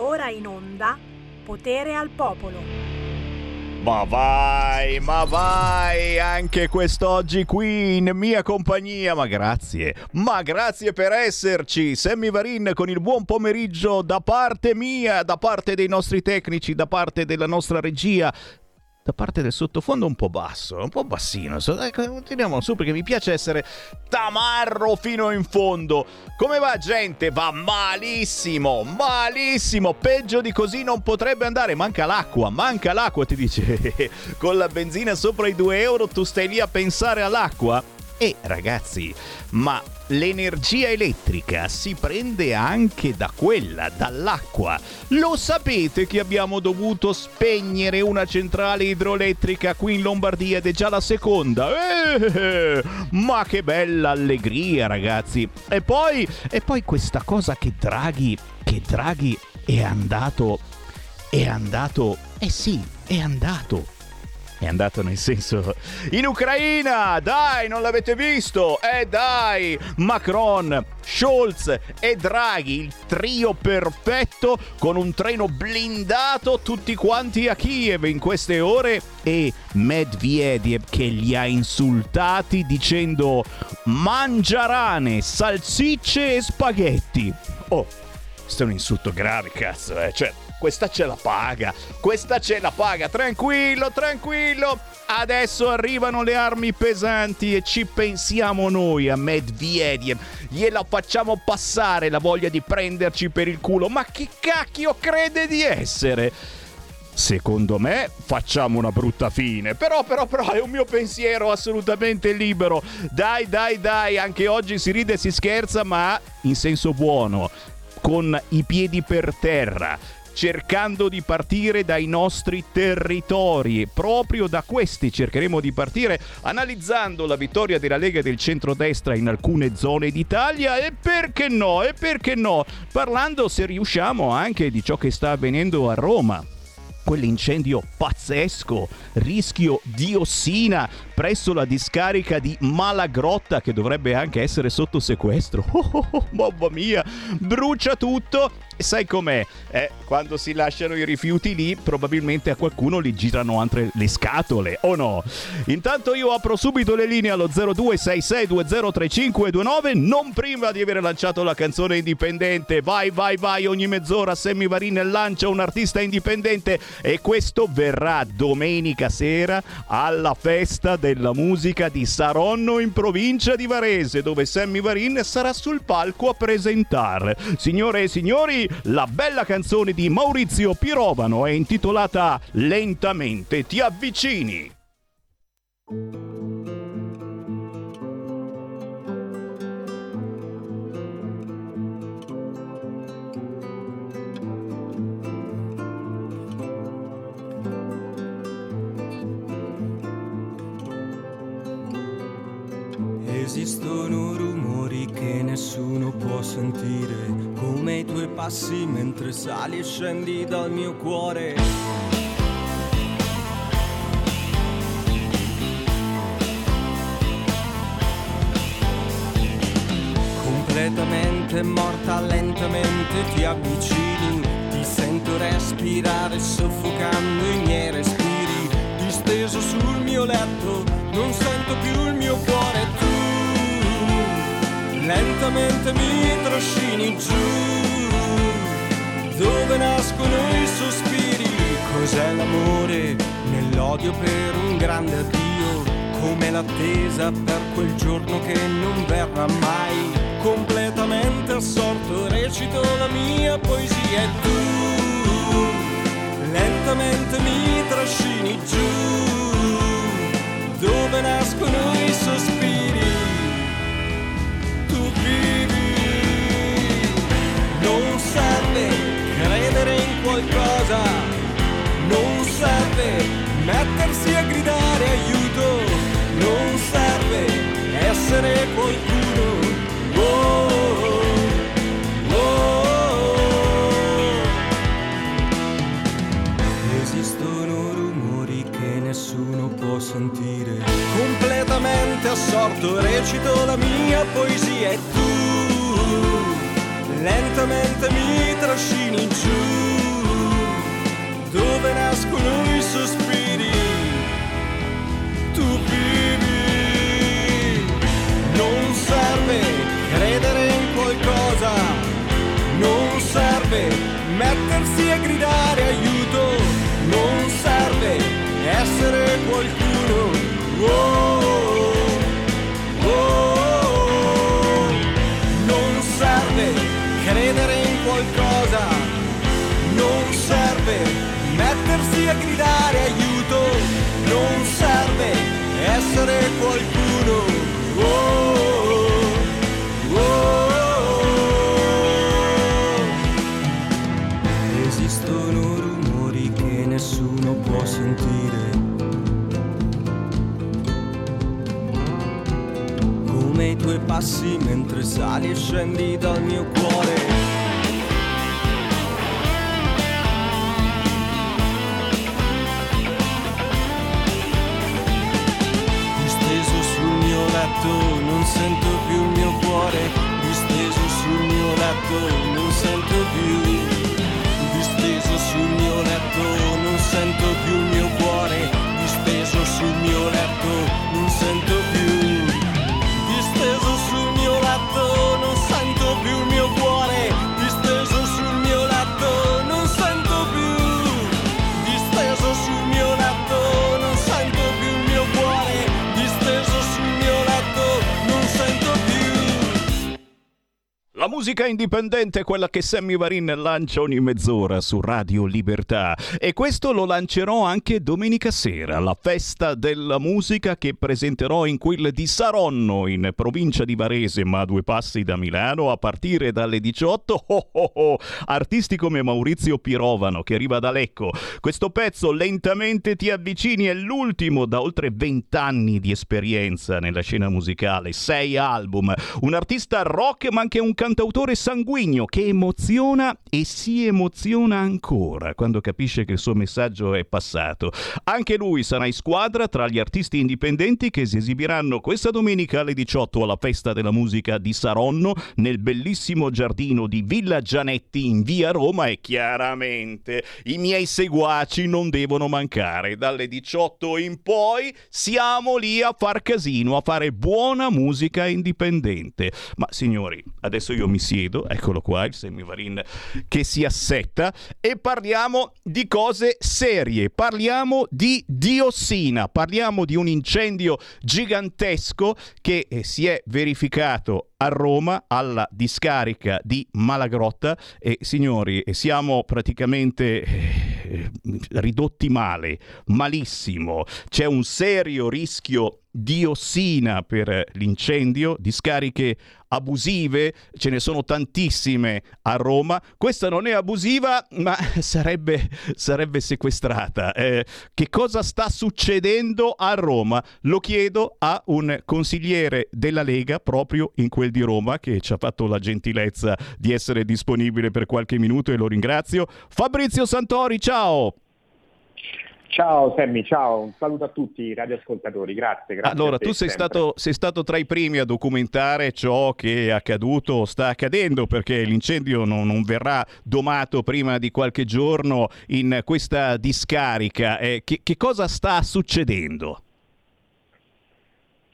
Ora in onda Potere al Popolo. Ma vai, ma vai, anche quest'oggi qui in mia compagnia, ma grazie, ma grazie per esserci, Sammy Varin con il buon pomeriggio da parte mia, da parte dei nostri tecnici, da parte della nostra regia, da parte del sottofondo un po' basso, un po' bassino. Ecco, continuiamo su perché mi piace essere tamarro fino in fondo. Come va gente? Va malissimo, malissimo. Peggio di così non potrebbe andare. Manca l'acqua, manca l'acqua, ti dice. Con la benzina sopra i 2 euro tu stai lì a pensare all'acqua? E ragazzi, ma l'energia elettrica si prende anche da quella, dall'acqua. Lo sapete che abbiamo dovuto spegnere una centrale idroelettrica qui in Lombardia ed è già la seconda? Eh, ma che bella allegria ragazzi! E poi, e poi questa cosa che Draghi, che Draghi è andato, è andato, eh sì, è andato è andato nel senso in Ucraina, dai, non l'avete visto? Eh dai, Macron, Scholz e Draghi, il trio perfetto con un treno blindato tutti quanti a Kiev in queste ore e Medvedev che li ha insultati dicendo mangiarane, salsicce e spaghetti. Oh, questo è un insulto grave, cazzo, eh, cioè questa ce la paga, questa ce la paga, tranquillo, tranquillo. Adesso arrivano le armi pesanti e ci pensiamo noi a Medvedev. Gliela facciamo passare la voglia di prenderci per il culo. Ma chi cacchio crede di essere? Secondo me facciamo una brutta fine, però però però è un mio pensiero assolutamente libero. Dai dai dai, anche oggi si ride e si scherza, ma in senso buono, con i piedi per terra cercando di partire dai nostri territori. Proprio da questi cercheremo di partire analizzando la vittoria della Lega del centrodestra in alcune zone d'Italia. E perché no, e perché no, parlando se riusciamo anche di ciò che sta avvenendo a Roma. Quell'incendio pazzesco, rischio diossina presso la discarica di Malagrotta che dovrebbe anche essere sotto sequestro. Oh, oh, oh, mamma mia, brucia tutto sai com'è? Eh, quando si lasciano i rifiuti lì, probabilmente a qualcuno gli girano anche le scatole, o no? Intanto io apro subito le linee allo 0266203529, non prima di aver lanciato la canzone indipendente. Vai, vai, vai, ogni mezz'ora Sammy Varin lancia un artista indipendente e questo verrà domenica sera alla festa della musica di Saronno in provincia di Varese, dove Sammy Varin sarà sul palco a presentare. Signore e signori, la bella canzone di Maurizio Pirovano è intitolata Lentamente ti avvicini. Esistono rumori che nessuno può sentire, come i tuoi passi mentre sali e scendi dal mio cuore. Completamente morta, lentamente ti avvicini, ti sento respirare soffocando i miei respiri, disteso sul mio letto, non sento più il mio cuore lentamente mi trascini giù, dove nascono i sospiri. Cos'è l'amore nell'odio per un grande addio? Come l'attesa per quel giorno che non verrà mai. Completamente assorto recito la mia poesia e tu lentamente mi trascini giù, dove nascono i sospiri qualcosa, non serve mettersi a gridare aiuto, non serve essere qualcuno. Oh, oh, oh. Esistono rumori che nessuno può sentire. Completamente assorto recito la mia poesia e tu lentamente mi trascini giù dove nascono i sospiri, tu vivi. Non serve credere in qualcosa, non serve mettersi a gridare aiuto, non serve essere qualcuno. Oh, a gridare aiuto, non serve essere qualcuno. Oh, oh, Esistono rumori che nessuno può sentire. Come i tuoi passi mentre sali e scendi dal mio cuore. Letto non sento più il mio cuore. Disteso sul mio letto non sento più disteso sul mio letto, non sento più il mio cuore, disteso sul mio letto, non sento più, Musica indipendente è quella che Sammy Varin lancia ogni mezz'ora su Radio Libertà e questo lo lancerò anche domenica sera, la festa della musica che presenterò in quel di Saronno in provincia di Varese ma a due passi da Milano a partire dalle 18. Oh, oh, oh. Artisti come Maurizio Pirovano che arriva da Lecco. Questo pezzo lentamente ti avvicini è l'ultimo da oltre 20 anni di esperienza nella scena musicale, sei album, un artista rock ma anche un cantautore sanguigno che emoziona e si emoziona ancora quando capisce che il suo messaggio è passato. Anche lui sarà in squadra tra gli artisti indipendenti che si esibiranno questa domenica alle 18 alla Festa della Musica di Saronno nel bellissimo giardino di Villa Gianetti in via Roma e chiaramente i miei seguaci non devono mancare. Dalle 18 in poi siamo lì a far casino, a fare buona musica indipendente. Ma signori, adesso io mi siedo, eccolo qua il semivarin che si assetta e parliamo di cose serie, parliamo di diossina, parliamo di un incendio gigantesco che eh, si è verificato a Roma alla discarica di Malagrotta e signori siamo praticamente eh, ridotti male, malissimo, c'è un serio rischio diossina per l'incendio, discariche abusive, ce ne sono tantissime a Roma. Questa non è abusiva, ma sarebbe, sarebbe sequestrata. Eh, che cosa sta succedendo a Roma? Lo chiedo a un consigliere della Lega proprio in quel di Roma che ci ha fatto la gentilezza di essere disponibile per qualche minuto e lo ringrazio. Fabrizio Santori, ciao! Ciao Sammy, ciao, un saluto a tutti i radioascoltatori, grazie. grazie allora, te, tu sei stato, sei stato, tra i primi a documentare ciò che è accaduto, sta accadendo, perché l'incendio non, non verrà domato prima di qualche giorno in questa discarica. Eh, che, che cosa sta succedendo?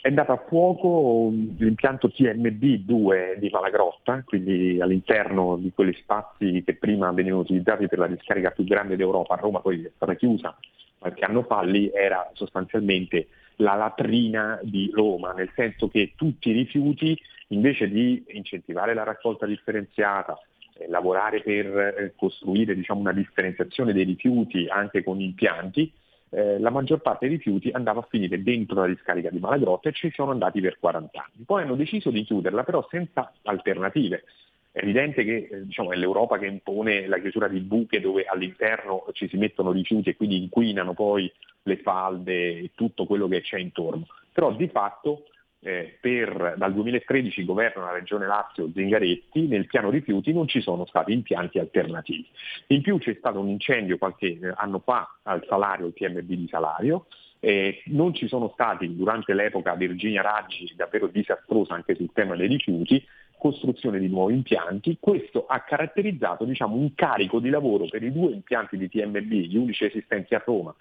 È andato a fuoco l'impianto TMB2 di Malagrotta, quindi all'interno di quegli spazi che prima venivano utilizzati per la discarica più grande d'Europa, a Roma poi è stata chiusa qualche anno fa, lì era sostanzialmente la latrina di Roma, nel senso che tutti i rifiuti, invece di incentivare la raccolta differenziata, eh, lavorare per eh, costruire diciamo, una differenziazione dei rifiuti anche con impianti, eh, la maggior parte dei rifiuti andava a finire dentro la discarica di Malagrotta e ci sono andati per 40 anni. Poi hanno deciso di chiuderla però senza alternative. È evidente che eh, diciamo, è l'Europa che impone la chiusura di buche dove all'interno ci si mettono rifiuti e quindi inquinano poi le falde e tutto quello che c'è intorno. Però di fatto eh, per, dal 2013 governa la regione Lazio Zingaretti, nel piano rifiuti non ci sono stati impianti alternativi. In più c'è stato un incendio qualche eh, anno fa al Salario, il TMB di Salario, eh, non ci sono stati durante l'epoca Virginia Raggi davvero disastrosa anche sul tema dei rifiuti, costruzione di nuovi impianti. Questo ha caratterizzato diciamo, un carico di lavoro per i due impianti di TMB, gli unici esistenti a Roma,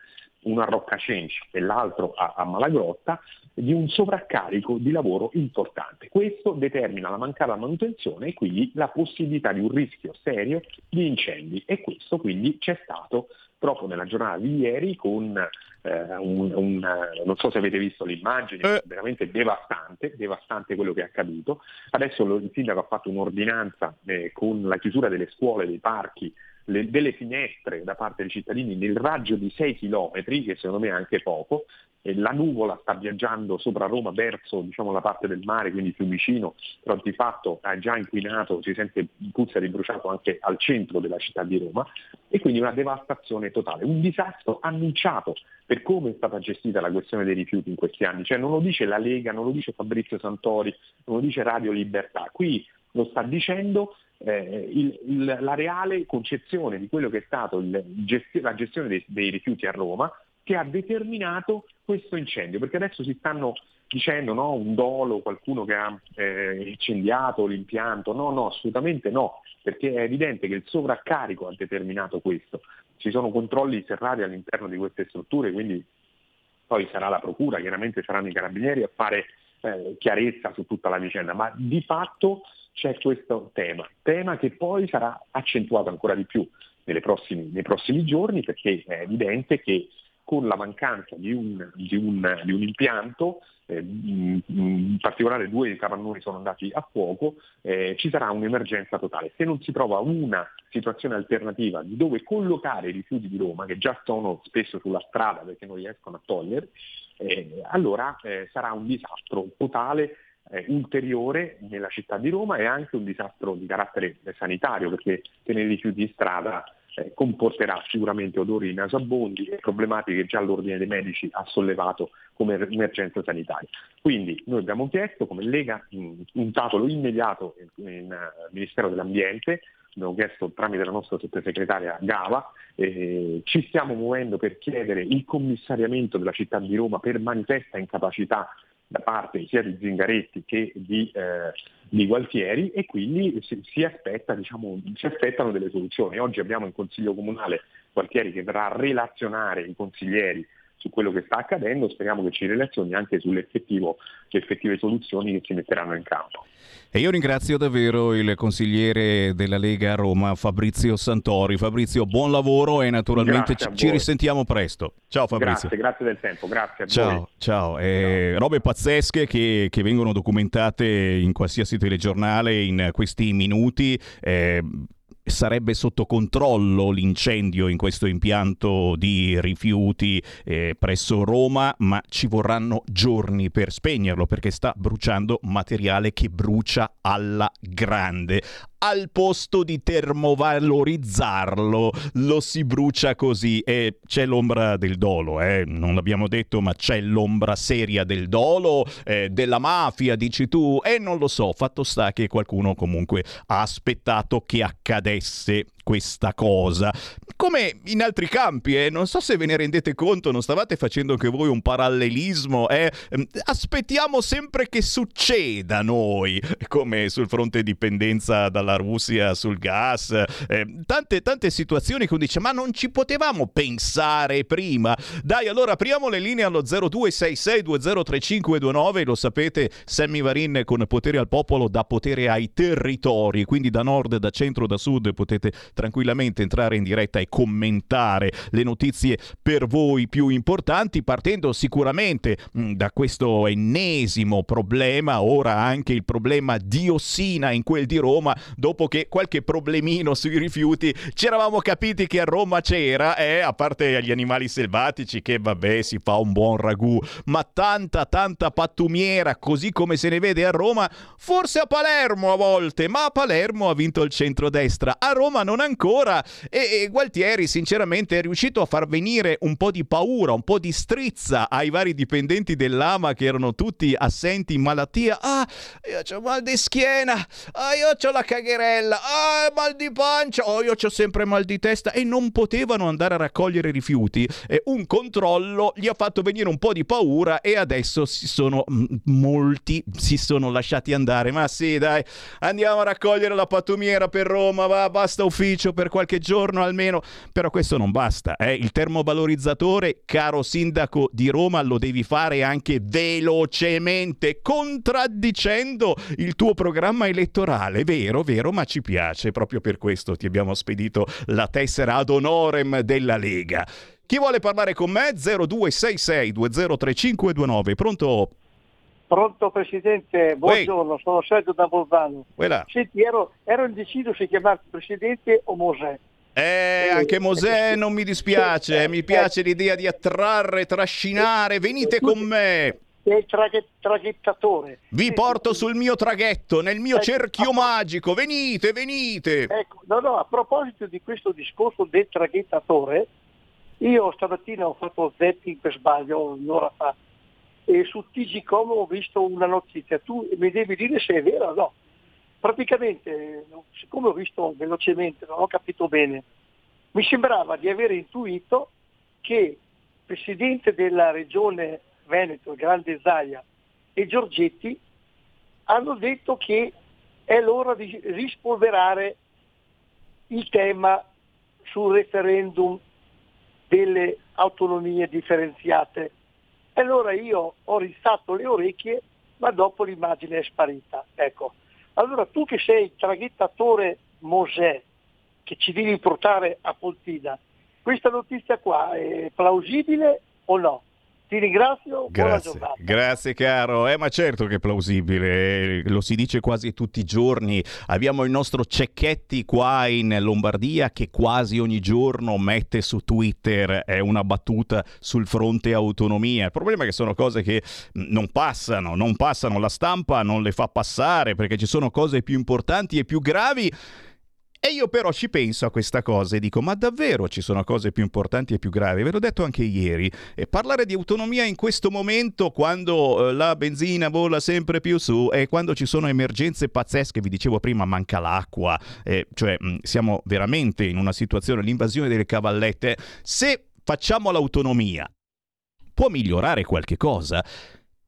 uno a Rocca Cenci e l'altro a, a Malagrotta, di un sovraccarico di lavoro importante. Questo determina la mancata manutenzione e quindi la possibilità di un rischio serio di incendi e questo quindi c'è stato proprio nella giornata di ieri con eh, un, un, non so se avete visto l'immagine, eh. veramente devastante, devastante quello che è accaduto. Adesso il sindaco ha fatto un'ordinanza eh, con la chiusura delle scuole, dei parchi, le, delle finestre da parte dei cittadini nel raggio di 6 km, che secondo me è anche poco, la nuvola sta viaggiando sopra Roma verso diciamo, la parte del mare, quindi Fiumicino, però di fatto ha già inquinato, si sente puzza di bruciato anche al centro della città di Roma e quindi una devastazione totale, un disastro annunciato per come è stata gestita la questione dei rifiuti in questi anni, cioè non lo dice la Lega, non lo dice Fabrizio Santori, non lo dice Radio Libertà, qui lo sta dicendo eh, il, il, la reale concezione di quello che è stata gesti- la gestione dei, dei rifiuti a Roma che ha determinato questo incendio, perché adesso si stanno dicendo no, un dolo, qualcuno che ha eh, incendiato l'impianto, no, no, assolutamente no, perché è evidente che il sovraccarico ha determinato questo. Ci sono controlli serrati all'interno di queste strutture, quindi poi sarà la procura, chiaramente saranno i carabinieri a fare eh, chiarezza su tutta la vicenda, ma di fatto c'è questo tema, tema che poi sarà accentuato ancora di più prossimi, nei prossimi giorni perché è evidente che con la mancanza di un, di un, di un impianto, eh, in particolare due capannoni sono andati a fuoco, eh, ci sarà un'emergenza totale. Se non si trova una situazione alternativa di dove collocare i rifiuti di Roma, che già sono spesso sulla strada perché non riescono a togliere, eh, allora eh, sarà un disastro totale eh, ulteriore nella città di Roma e anche un disastro di carattere sanitario perché tenere i rifiuti in strada eh, comporterà sicuramente odori nauseabondi e problematiche che già l'ordine dei medici ha sollevato come emergenza sanitaria. Quindi noi abbiamo chiesto come Lega un tavolo immediato in, uh, Ministero dell'Ambiente, abbiamo chiesto tramite la nostra sottosegretaria Gava, eh, ci stiamo muovendo per chiedere il commissariamento della città di Roma per manifesta incapacità da parte sia di Zingaretti che di, eh, di Gualtieri e quindi si, si, aspetta, diciamo, si, aspettano delle soluzioni. Oggi abbiamo in Consiglio Comunale Gualtieri che verrà a relazionare i consiglieri su quello che sta accadendo, speriamo che ci relazioni anche sulle effettive soluzioni che si metteranno in campo. E io ringrazio davvero il consigliere della Lega a Roma, Fabrizio Santori. Fabrizio, buon lavoro e naturalmente ci, ci, risentiamo presto. Ciao Fabrizio. Grazie, grazie del tempo, grazie a ciao, voi. Ciao, eh, robe pazzesche che, che, vengono documentate in qualsiasi telegiornale in questi minuti. Eh, sarebbe sotto controllo l'incendio in questo impianto di rifiuti eh, presso Roma, ma ci vorranno giorni per spegnerlo perché sta bruciando materiale che brucia alla grande al posto di termovalorizzarlo lo si brucia così e c'è l'ombra del dolo, eh? non l'abbiamo detto ma c'è l'ombra seria del dolo, eh, della mafia dici tu e non lo so, fatto sta che qualcuno comunque ha aspettato che accadesse questa cosa. Come in altri campi, eh? non so se ve ne rendete conto, non stavate facendo anche voi un parallelismo, eh? Ehm, aspettiamo sempre che succeda noi, come sul fronte dipendenza dalla Russia sul gas, eh, tante, tante situazioni che uno dice ma non ci potevamo pensare prima. Dai, allora apriamo le linee allo 0266203529, lo sapete, Sammy Varin con potere al popolo dà potere ai territori, quindi da nord, da centro, da sud potete tranquillamente entrare in diretta e commentare le notizie per voi più importanti, partendo sicuramente mh, mm, da questo ennesimo problema, ora anche il problema diossina in quel di Roma, dopo che qualche problemino sui rifiuti ci eravamo capiti che a Roma c'era, eh, a parte gli animali selvatici che vabbè si fa un buon ragù, ma tanta tanta pattumiera così come se ne vede a Roma, forse a Palermo a volte, ma a Palermo ha vinto il centrodestra, a Roma non ancora. E, e Gualtieri sinceramente è riuscito a far venire un po' di paura, un po' di strizza ai vari dipendenti dell'AMA che erano tutti assenti in malattia. Ah, io ho mal di schiena, ah, io ho la cagherella, ah, mal di pancia, oh, io ho sempre mal di testa. E non potevano andare a raccogliere rifiuti. E un controllo gli ha fatto venire un po' di paura e adesso si sono molti si sono lasciati andare. Ma sì, dai, andiamo a raccogliere la pattumiera per Roma, va, basta ufficio ufficio per qualche giorno almeno, però questo non basta. Eh? Il termovalorizzatore, caro sindaco di Roma, lo devi fare anche velocemente, contraddicendo il tuo programma elettorale. Vero, vero, ma ci piace. Proprio per questo ti abbiamo spedito la tessera ad honorem della Lega. Chi vuole parlare con me? 0266 203529. Pronto? Pronto Presidente, buongiorno, Uè. sono Sergio da Bolzano. Senti, ero, ero indeciso se chiamarti Presidente o Mosè. Eh, anche Mosè non mi dispiace, mi piace l'idea di attrarre, trascinare, venite con me. Sei traghe- traghettatore. Vi porto sul mio traghetto, nel mio cerchio magico, venite, venite. Ecco, no, no, a proposito di questo discorso del traghettatore, io stamattina ho fatto zapping per sbaglio un'ora fa e su TGCOM ho visto una notizia, tu mi devi dire se è vera o no. Praticamente, siccome ho visto velocemente, non ho capito bene, mi sembrava di aver intuito che il Presidente della Regione Veneto, Grande Zaia e Giorgetti hanno detto che è l'ora di rispolverare il tema sul referendum delle autonomie differenziate e allora io ho rizzato le orecchie, ma dopo l'immagine è sparita. Ecco. Allora tu che sei il traghettatore Mosè, che ci devi portare a Poltina, questa notizia qua è plausibile o no? Ti ringrazio, grazie, grazie caro. Eh, ma certo che è plausibile, lo si dice quasi tutti i giorni. Abbiamo il nostro Cecchetti qua in Lombardia che quasi ogni giorno mette su Twitter eh, una battuta sul fronte autonomia. Il problema è che sono cose che non passano, non passano, la stampa non le fa passare perché ci sono cose più importanti e più gravi e io però ci penso a questa cosa e dico, ma davvero ci sono cose più importanti e più gravi? Ve l'ho detto anche ieri. E parlare di autonomia in questo momento, quando eh, la benzina vola sempre più su e quando ci sono emergenze pazzesche, vi dicevo prima, manca l'acqua, eh, cioè mh, siamo veramente in una situazione, l'invasione delle cavallette, se facciamo l'autonomia, può migliorare qualche cosa?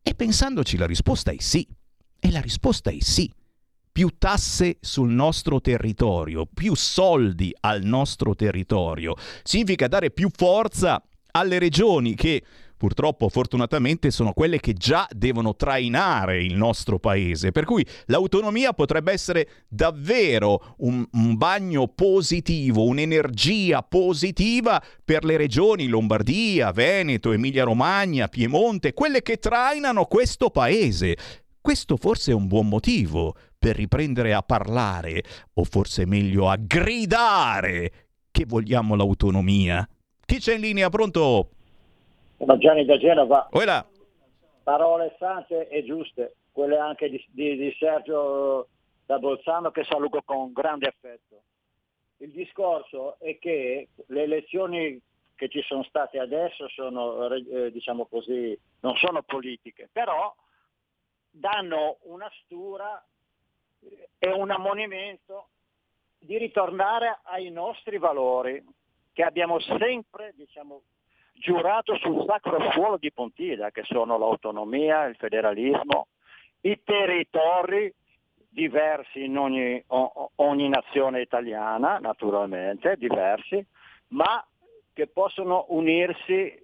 E pensandoci la risposta è sì. E la risposta è sì più tasse sul nostro territorio, più soldi al nostro territorio, significa dare più forza alle regioni che purtroppo fortunatamente sono quelle che già devono trainare il nostro paese, per cui l'autonomia potrebbe essere davvero un, un bagno positivo, un'energia positiva per le regioni Lombardia, Veneto, Emilia Romagna, Piemonte, quelle che trainano questo paese. Questo forse è un buon motivo per riprendere a parlare, o forse meglio a gridare, che vogliamo l'autonomia. Chi c'è in linea? Pronto? Sono Gianni da Genova. Oila. Parole sante e giuste, quelle anche di, di, di Sergio da Bolzano che saluto con grande affetto. Il discorso è che le elezioni che ci sono state adesso sono, eh, diciamo così, non sono politiche, però danno una stura e un ammonimento di ritornare ai nostri valori che abbiamo sempre diciamo, giurato sul sacro suolo di Pontida, che sono l'autonomia, il federalismo, i territori diversi in ogni, ogni nazione italiana, naturalmente, diversi, ma che possono unirsi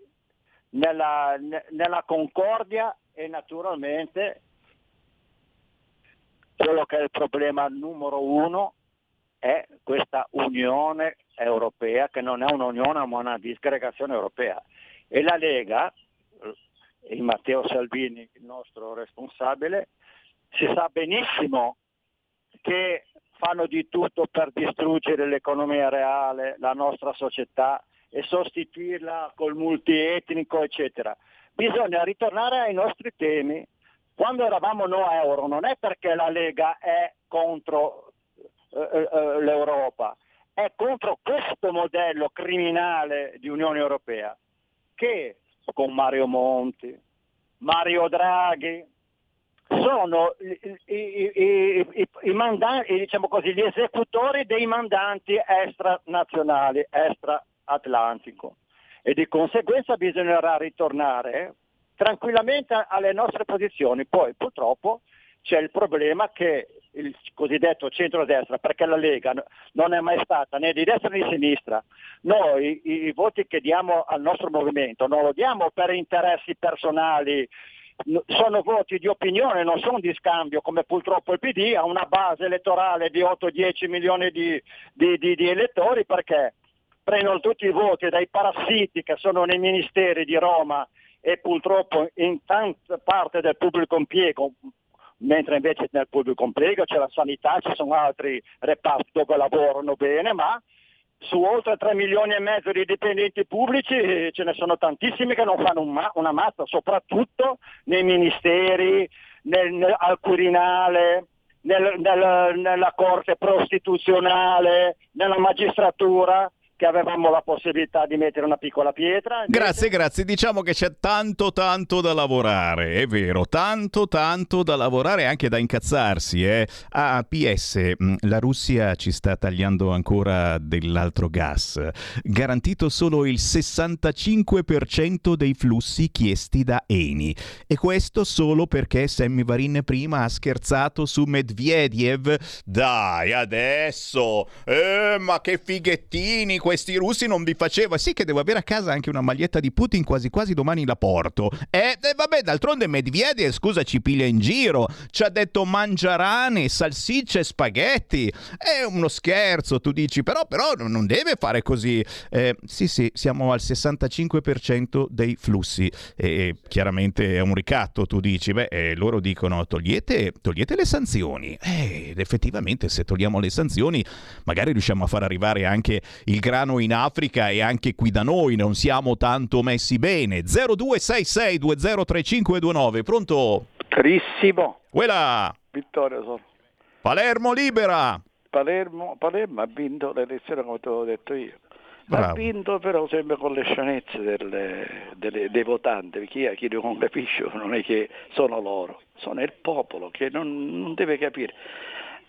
nella, nella concordia e naturalmente quello che è il problema numero uno è questa Unione Europea, che non è un'unione ma una disgregazione europea. E la Lega, e Matteo Salvini, il nostro responsabile, si sa benissimo che fanno di tutto per distruggere l'economia reale, la nostra società e sostituirla col multietnico, eccetera. Bisogna ritornare ai nostri temi, quando eravamo no euro non è perché la Lega è contro eh, eh, eh, l'Europa, è contro questo modello criminale di Unione Europea che con Mario Monti, Mario Draghi, sono i, i, i, i mandanti, diciamo così, gli esecutori dei mandanti extranazionali, extra-atlantico. E di conseguenza bisognerà ritornare tranquillamente alle nostre posizioni. Poi purtroppo c'è il problema che il cosiddetto centrodestra, perché la Lega non è mai stata né di destra né di sinistra. Noi i, voti che diamo al nostro movimento non lo diamo per interessi personali, sono voti di opinione, non sono di scambio, come purtroppo il PD ha una base elettorale di 8-10 milioni di, di, di, di elettori perché prendono tutti i voti dai parassiti che sono nei ministeri di Roma e purtroppo in tanta parte del pubblico impiego, mentre invece nel pubblico impiego c'è la sanità, ci sono altri reparti dove lavorano bene, ma su oltre 3 milioni e mezzo di dipendenti pubblici eh, ce ne sono tantissimi che non fanno un ma- una mazza, soprattutto nei ministeri, nel, nel, al Quirinale, nel, nella Corte Prostituzionale, nella magistratura che avevamo la possibilità di mettere una piccola pietra. Grazie, grazie. Diciamo che c'è tanto, tanto da lavorare, è vero, tanto, tanto da lavorare e anche da incazzarsi. Eh. Ah, PS, mm, la Russia ci sta tagliando ancora dell'altro gas. Garantito solo il 65% dei flussi chiesti da Eni. E questo solo perché Sammy Varin prima ha scherzato su Medvedev. Dai, adesso! Eh, ma che fighettini questi russi non vi faceva. Sì, che devo avere a casa anche una maglietta di Putin, quasi quasi domani la porto. E eh, vabbè, d'altronde Medvedev, scusa, ci piglia in giro. Ci ha detto mangiarane, salsicce e spaghetti. È uno scherzo, tu dici, però, però non deve fare così. Eh, sì, sì, siamo al 65% dei flussi. E chiaramente è un ricatto, tu dici. Beh, eh, loro dicono togliete, togliete le sanzioni. ed effettivamente, se togliamo le sanzioni, magari riusciamo a far arrivare anche il grande grano in Africa e anche qui da noi non siamo tanto messi bene. 0266203529, pronto? Carissimo. Quella. Vittorio sono. Palermo libera. Palermo, Palermo ha vinto l'elezione come te l'ho detto io. Bravo. Ha vinto però sempre con le scianezze delle, delle, dei votanti, perché chi non capisce non è che sono loro, sono il popolo che non, non deve capire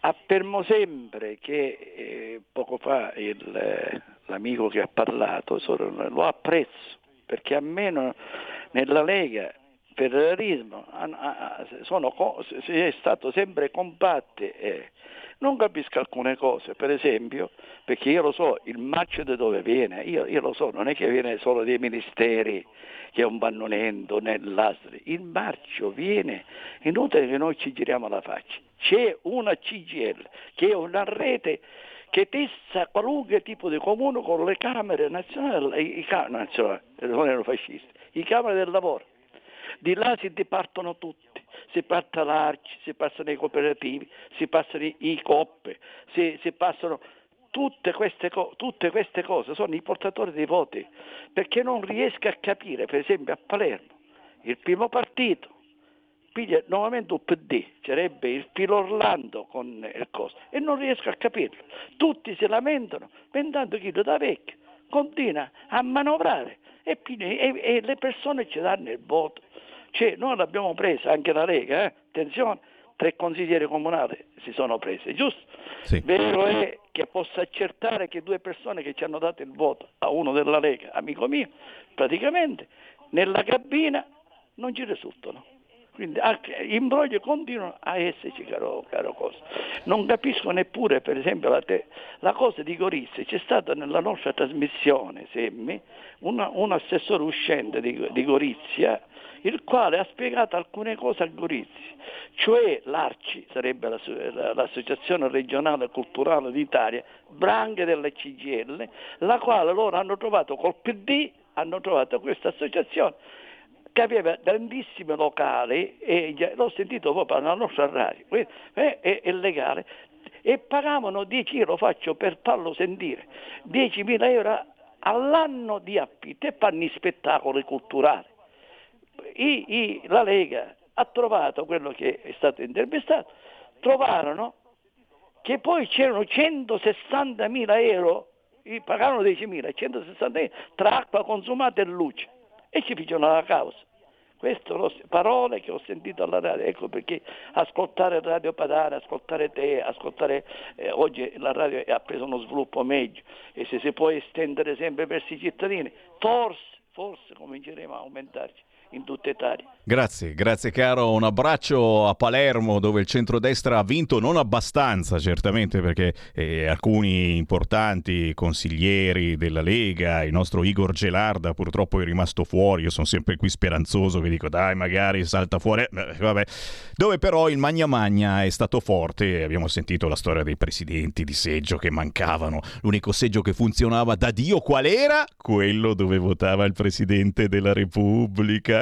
affermo sempre che eh, poco fa il, eh, l'amico che ha parlato lo apprezzo perché almeno nella Lega federalismo sono, è stato sempre compatti e non capisco alcune cose, per esempio, perché io lo so, il marcio da dove viene, io, io lo so, non è che viene solo dai ministeri, che è un bannonendo nell'astri, il marcio viene, inutile che noi ci giriamo la faccia, c'è una CGL che è una rete che testa qualunque tipo di comune con le camere nazionali, i, i, nazionali, non erano fascisti, i camere del lavoro. Di là si dipartono tutti, si parte l'ARCI, si passano i cooperativi, si passano i, i coppe, si, si passano tutte queste, co- tutte queste cose, sono i portatori dei voti, perché non riesco a capire, per esempio a Palermo, il primo partito piglia nuovamente un PD, sarebbe il filo Orlando con il costo, e non riesco a capirlo. Tutti si lamentano, pensando che da vecchio continua a manovrare e, e, e, le persone ci danno il voto. Cioè, noi l'abbiamo presa, anche la Lega, eh? attenzione, tre consiglieri comunali si sono presi, giusto? Sì. Vero è che posso accertare che due persone che ci hanno dato il voto a uno della Lega, amico mio, praticamente nella cabina non ci risultano. Quindi anche imbrogli continuano a esserci, caro, caro cosa. Non capisco neppure, per esempio, la, te, la cosa di Gorizia. C'è stata nella nostra trasmissione, Semmi, una, un assessore uscente di, di Gorizia, il quale ha spiegato alcune cose a Gorizia, cioè l'ARCI, sarebbe l'Associazione Regionale Culturale d'Italia, branche della CGL, la quale loro hanno trovato col PD, hanno trovato questa associazione che aveva grandissimi locali e l'ho sentito proprio nella nostra radio, è, è, è legale, e pagavano 10 euro, faccio per farlo sentire, 10.000 euro all'anno di affitto e fanno spettacoli culturali. I, i, la Lega ha trovato quello che è stato intervistato, trovarono che poi c'erano 160.000 euro, pagavano 10.000, 160.000 tra acqua consumata e luce e ci fecero la causa. Queste sono parole che ho sentito alla radio, ecco perché ascoltare Radio Padana, ascoltare te, ascoltare, eh, oggi la radio ha preso uno sviluppo meglio e se si può estendere sempre verso i cittadini, forse, forse cominceremo a aumentarci in tutta Italia. Grazie, grazie caro, un abbraccio a Palermo dove il centrodestra ha vinto non abbastanza certamente perché eh, alcuni importanti consiglieri della Lega, il nostro Igor Gelarda purtroppo è rimasto fuori, io sono sempre qui speranzoso che dico dai magari salta fuori, eh, vabbè. dove però il Magna Magna è stato forte, abbiamo sentito la storia dei presidenti di seggio che mancavano, l'unico seggio che funzionava da Dio qual era? Quello dove votava il Presidente della Repubblica,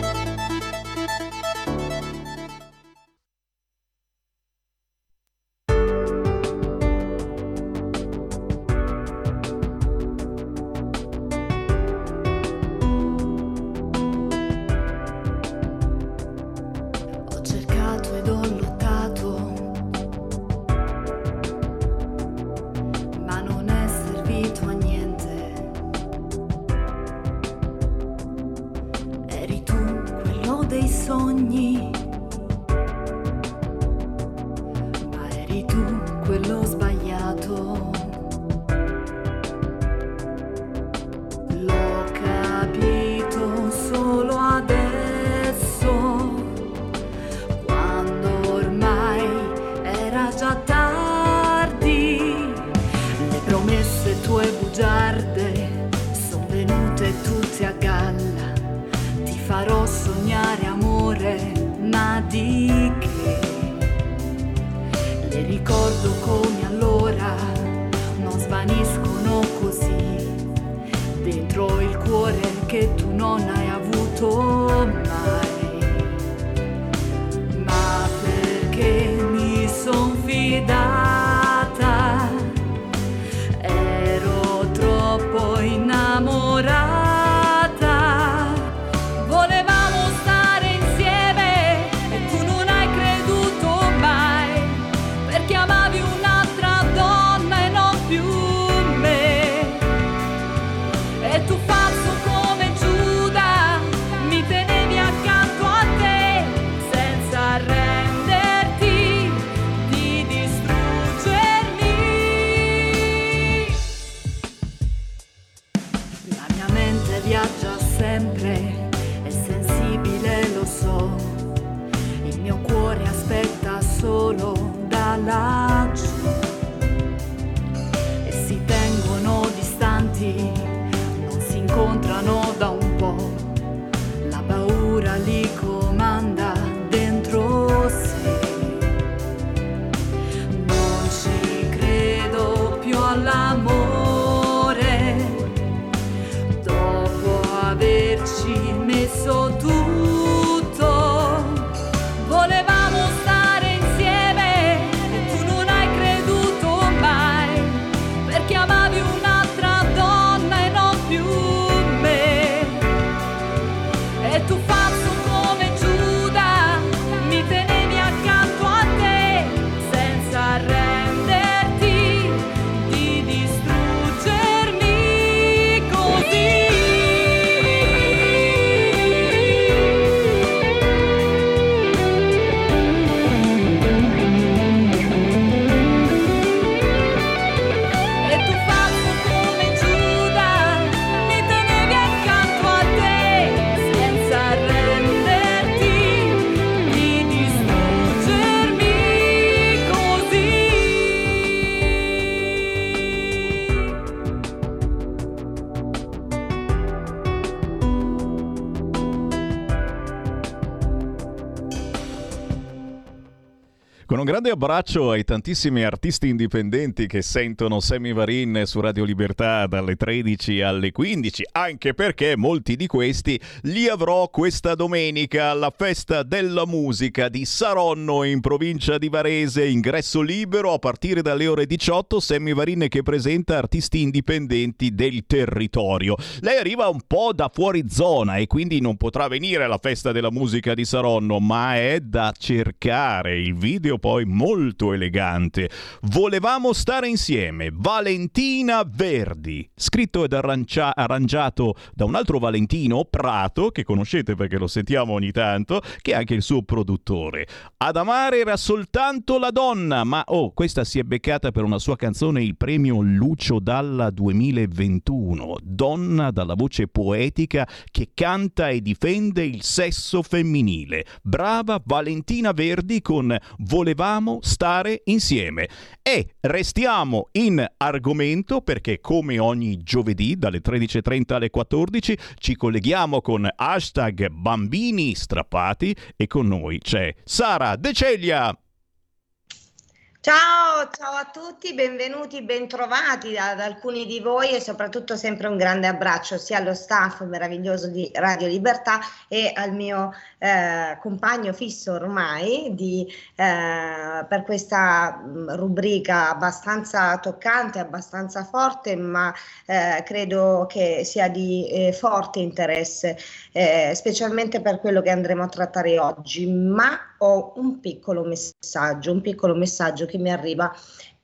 Grande abbraccio ai tantissimi artisti indipendenti che sentono Semi Varin su Radio Libertà dalle 13 alle 15, anche perché molti di questi li avrò questa domenica alla festa della musica di Saronno in provincia di Varese, ingresso libero a partire dalle ore 18, Semi Varin che presenta artisti indipendenti del territorio. Lei arriva un po' da fuori zona e quindi non potrà venire alla festa della musica di Saronno, ma è da cercare il video poi molto elegante. Volevamo stare insieme, Valentina Verdi, scritto ed arrancia- arrangiato da un altro Valentino, Prato, che conoscete perché lo sentiamo ogni tanto, che è anche il suo produttore. Ad amare era soltanto la donna, ma oh, questa si è beccata per una sua canzone il premio Lucio Dalla 2021, donna dalla voce poetica che canta e difende il sesso femminile. Brava Valentina Verdi con Volevamo stare insieme. E restiamo in argomento perché come ogni giovedì dalle 13.30 alle 14 ci colleghiamo con hashtag bambini strappati e con noi c'è Sara De Celia. Ciao, ciao a tutti, benvenuti, bentrovati ad alcuni di voi e soprattutto sempre un grande abbraccio sia allo staff meraviglioso di Radio Libertà e al mio eh, compagno fisso ormai di, eh, per questa mm, rubrica abbastanza toccante, abbastanza forte, ma eh, credo che sia di eh, forte interesse, eh, specialmente per quello che andremo a trattare oggi. Ma ho un piccolo messaggio, un piccolo messaggio che mi arriva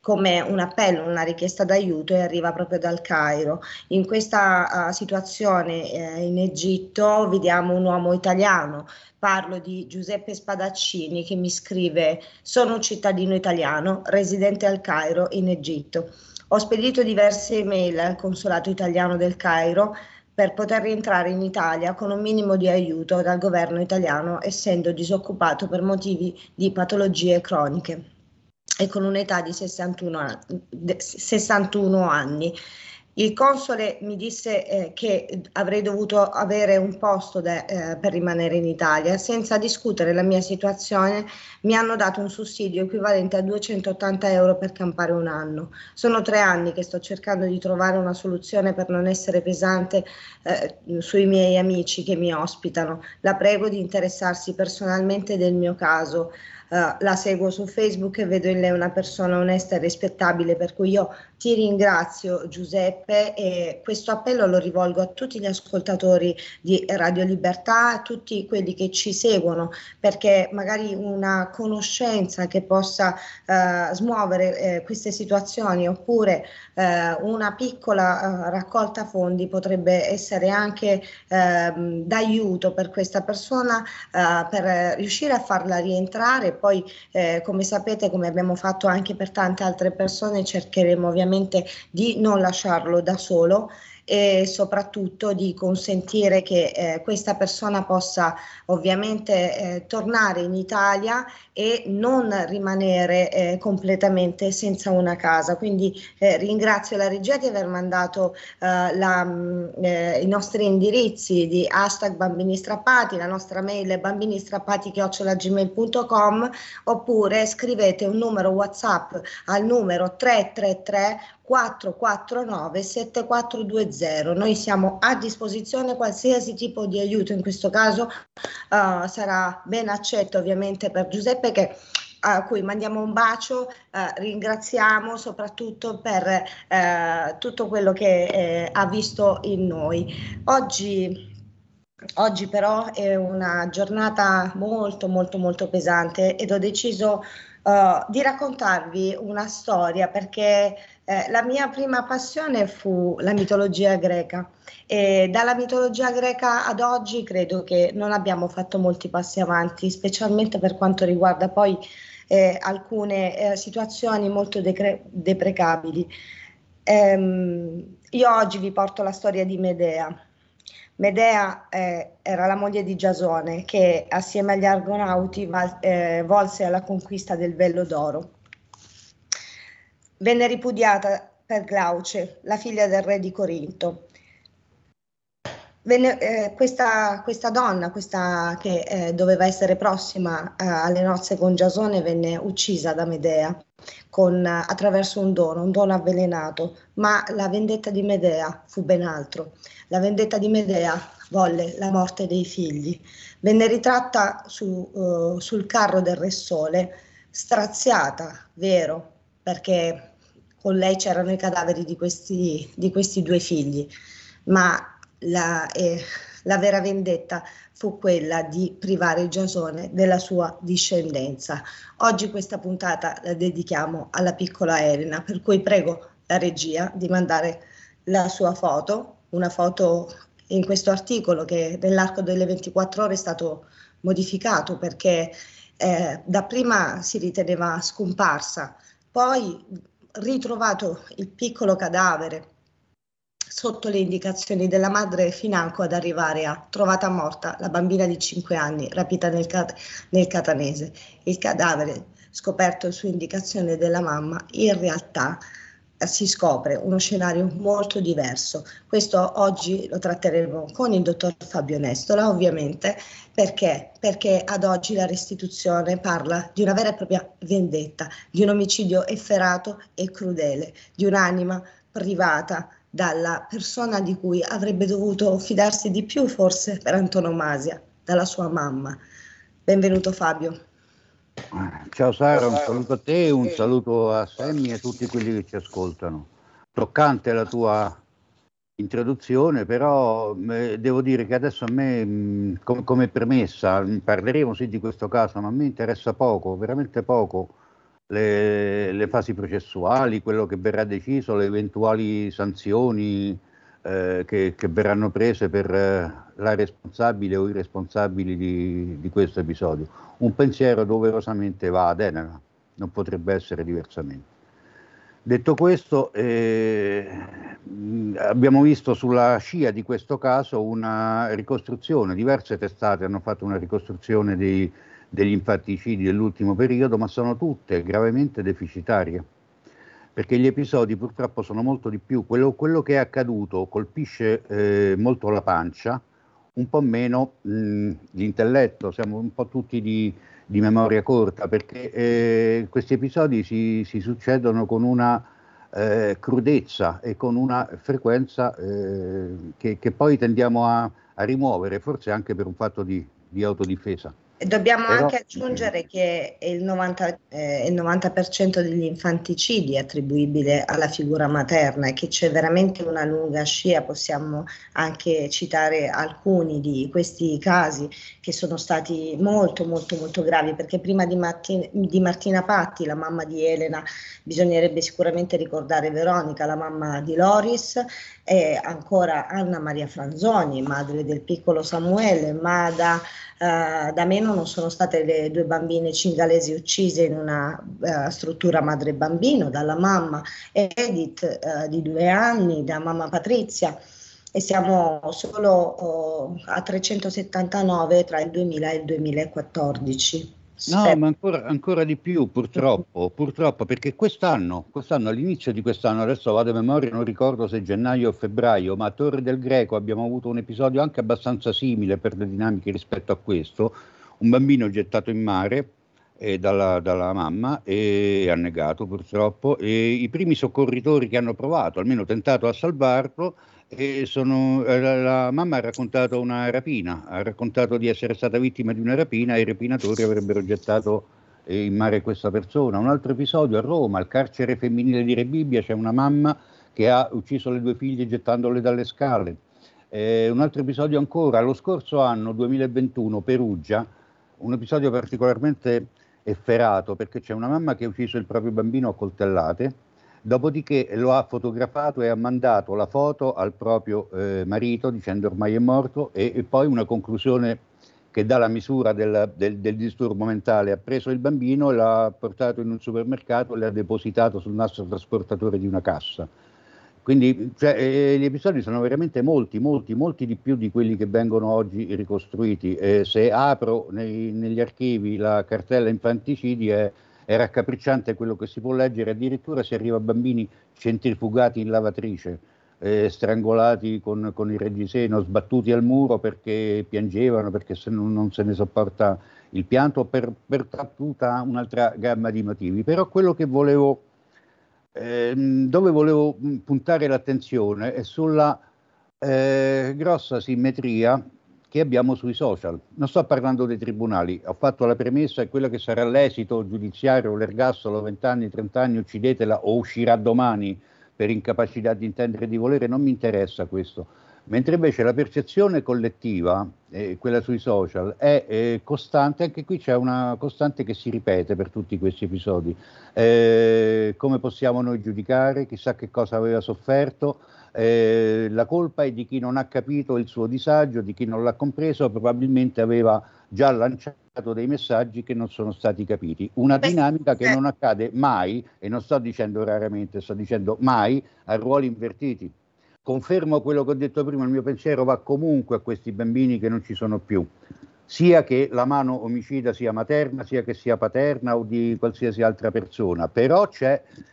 come un appello, una richiesta d'aiuto e arriva proprio dal Cairo. In questa uh, situazione eh, in Egitto vediamo un uomo italiano, parlo di Giuseppe Spadaccini che mi scrive sono un cittadino italiano residente al Cairo in Egitto. Ho spedito diverse email al consolato italiano del Cairo per poter rientrare in Italia con un minimo di aiuto dal governo italiano, essendo disoccupato per motivi di patologie croniche e con un'età di 61, 61 anni. Il console mi disse eh, che avrei dovuto avere un posto de, eh, per rimanere in Italia. Senza discutere la mia situazione, mi hanno dato un sussidio equivalente a 280 euro per campare un anno. Sono tre anni che sto cercando di trovare una soluzione per non essere pesante eh, sui miei amici che mi ospitano. La prego di interessarsi personalmente del mio caso. Uh, la seguo su Facebook e vedo in lei una persona onesta e rispettabile, per cui io ti ringrazio Giuseppe e questo appello lo rivolgo a tutti gli ascoltatori di Radio Libertà, a tutti quelli che ci seguono, perché magari una conoscenza che possa uh, smuovere eh, queste situazioni oppure uh, una piccola raccolta fondi potrebbe essere anche ehm, d'aiuto per questa persona per riuscire a farla rientrare. Poi eh, come sapete, come abbiamo fatto anche per tante altre persone, cercheremo ovviamente di non lasciarlo da solo e soprattutto di consentire che eh, questa persona possa ovviamente eh, tornare in Italia e non rimanere eh, completamente senza una casa. Quindi eh, ringrazio la regia di aver mandato eh, la, mh, mm, eh, i nostri indirizzi di hashtag bambini strappati, la nostra mail è bambinistrappati.gmail.com oppure scrivete un numero WhatsApp al numero 333 449 7420. Noi siamo a disposizione, qualsiasi tipo di aiuto in questo caso uh, sarà ben accetto ovviamente per Giuseppe che a cui mandiamo un bacio, eh, ringraziamo soprattutto per eh, tutto quello che eh, ha visto in noi. Oggi, oggi però è una giornata molto molto molto pesante ed ho deciso uh, di raccontarvi una storia perché eh, la mia prima passione fu la mitologia greca e dalla mitologia greca ad oggi credo che non abbiamo fatto molti passi avanti, specialmente per quanto riguarda poi eh, alcune eh, situazioni molto decre- deprecabili. Ehm, io oggi vi porto la storia di Medea. Medea eh, era la moglie di Giasone che assieme agli Argonauti val- eh, volse alla conquista del Vello d'Oro. Venne ripudiata per Glauce, la figlia del re di Corinto. Venne, eh, questa, questa, donna, questa che eh, doveva essere prossima eh, alle nozze con Giasone, venne uccisa da Medea con, attraverso un dono, un dono avvelenato, ma la vendetta di Medea fu ben altro. La vendetta di Medea volle la morte dei figli. Venne ritratta su, uh, sul carro del Re Sole, straziata, vero, perché con lei c'erano i cadaveri di questi, di questi due figli, ma la, eh, La vera vendetta fu quella di privare Giasone della sua discendenza. Oggi questa puntata la dedichiamo alla piccola Elena, per cui prego la regia di mandare la sua foto, una foto in questo articolo che nell'arco delle 24 ore è stato modificato perché eh, dapprima si riteneva scomparsa, poi ritrovato il piccolo cadavere sotto le indicazioni della madre financo ad arrivare a trovata morta la bambina di 5 anni rapita nel, nel catanese. Il cadavere scoperto su indicazione della mamma in realtà si scopre uno scenario molto diverso. Questo oggi lo tratteremo con il dottor Fabio Nestola, ovviamente, perché? Perché ad oggi la restituzione parla di una vera e propria vendetta, di un omicidio efferato e crudele, di un'anima privata dalla persona di cui avrebbe dovuto fidarsi di più, forse per antonomasia, dalla sua mamma. Benvenuto Fabio. Ciao Sara, un saluto a te, un saluto a Sammy e a tutti quelli che ci ascoltano. Toccante la tua introduzione, però eh, devo dire che adesso a me, mh, com- come premessa, parleremo sì di questo caso, ma a me interessa poco, veramente poco, le, le fasi processuali, quello che verrà deciso, le eventuali sanzioni eh, che, che, verranno prese per eh, la responsabile o i responsabili di, di questo episodio. Un pensiero doverosamente va ad Elena, non potrebbe essere diversamente. Detto questo, eh, abbiamo visto sulla scia di questo caso una ricostruzione, diverse testate hanno fatto una ricostruzione dei, degli infanticidi dell'ultimo periodo, ma sono tutte gravemente deficitarie, perché gli episodi purtroppo sono molto di più. Quello, quello che è accaduto colpisce eh, molto la pancia, un po' meno mh, l'intelletto, siamo un po' tutti di, di memoria corta, perché eh, questi episodi si, si, succedono con una eh, crudezza e con una frequenza eh, che, che, poi tendiamo a, a, rimuovere, forse anche per un fatto di, di autodifesa. Dobbiamo Però, anche aggiungere che il 90%, eh, il 90% degli infanticidi è attribuibile alla figura materna e che c'è veramente una lunga scia, possiamo anche citare alcuni di questi casi che sono stati molto molto molto gravi, perché prima di, Martin, di Martina Patti, la mamma di Elena, bisognerebbe sicuramente ricordare Veronica, la mamma di Loris, e ancora Anna Maria Franzoni, madre del piccolo Samuele, ma da Uh, da meno non sono state le due bambine cingalesi uccise in una uh, struttura madre-bambino dalla mamma Edith uh, di due anni, da mamma Patrizia e siamo solo oh, a 379 tra il 2000 e il 2014. No, ma ancora, ancora, di più, purtroppo, purtroppo, perché quest'anno, quest'anno, all'inizio di quest'anno, adesso vado a memoria, non ricordo se gennaio o febbraio, ma a Torre del Greco abbiamo avuto un episodio anche abbastanza simile per le dinamiche rispetto a questo, un bambino gettato in mare eh, dalla, dalla, mamma e annegato purtroppo, e i primi soccorritori che hanno provato, almeno tentato a salvarlo, e sono, eh, la, la, mamma ha raccontato una rapina, ha raccontato di essere stata vittima di una rapina e i rapinatori avrebbero gettato eh, in mare questa persona. Un altro episodio a Roma, al carcere femminile di Rebibbia, c'è una mamma che ha ucciso le due figlie gettandole dalle scale. Eh, un altro episodio ancora, lo scorso anno 2021, Perugia, un episodio particolarmente efferato perché c'è una mamma che ha ucciso il proprio bambino a coltellate Dopodiché lo ha fotografato e ha mandato la foto al proprio eh, marito dicendo ormai è morto e, e, poi una conclusione che dà la misura del, del, del, disturbo mentale. Ha preso il bambino, l'ha portato in un supermercato e l'ha depositato sul nastro trasportatore di una cassa. Quindi cioè, eh, gli episodi sono veramente molti, molti, molti di più di quelli che vengono oggi ricostruiti. Eh, se apro nei, negli archivi la cartella infanticidi è è raccapricciante quello che si può leggere, addirittura si arriva a bambini centrifugati in lavatrice, eh, strangolati con, con, il reggiseno, sbattuti al muro perché piangevano, perché se non, non se ne sopporta il pianto, per, per tutta un'altra gamma di motivi. Però quello che volevo, eh, dove volevo puntare l'attenzione è sulla eh, grossa simmetria che abbiamo sui social. Non sto parlando dei tribunali, ho fatto la premessa e quello che sarà l'esito giudiziario, l'ergastolo, 20 anni, 30 anni, uccidetela o uscirà domani per incapacità di intendere e di volere, non mi interessa questo. mentre invece la percezione collettiva, eh, quella sui social, è eh, costante, anche qui c'è una costante che si ripete per tutti questi episodi. Eh, come possiamo noi giudicare? Chissà che cosa aveva sofferto. Eh, la colpa è di chi non ha capito il suo disagio, di chi non l'ha compreso, probabilmente aveva già lanciato dei messaggi che non sono stati capiti. Una dinamica che non accade mai, e non sto dicendo raramente, sto dicendo mai, a ruoli invertiti. Confermo quello che ho detto prima, il mio pensiero va comunque a questi bambini che non ci sono più, sia che la mano omicida sia materna, sia che sia paterna o di qualsiasi altra persona, però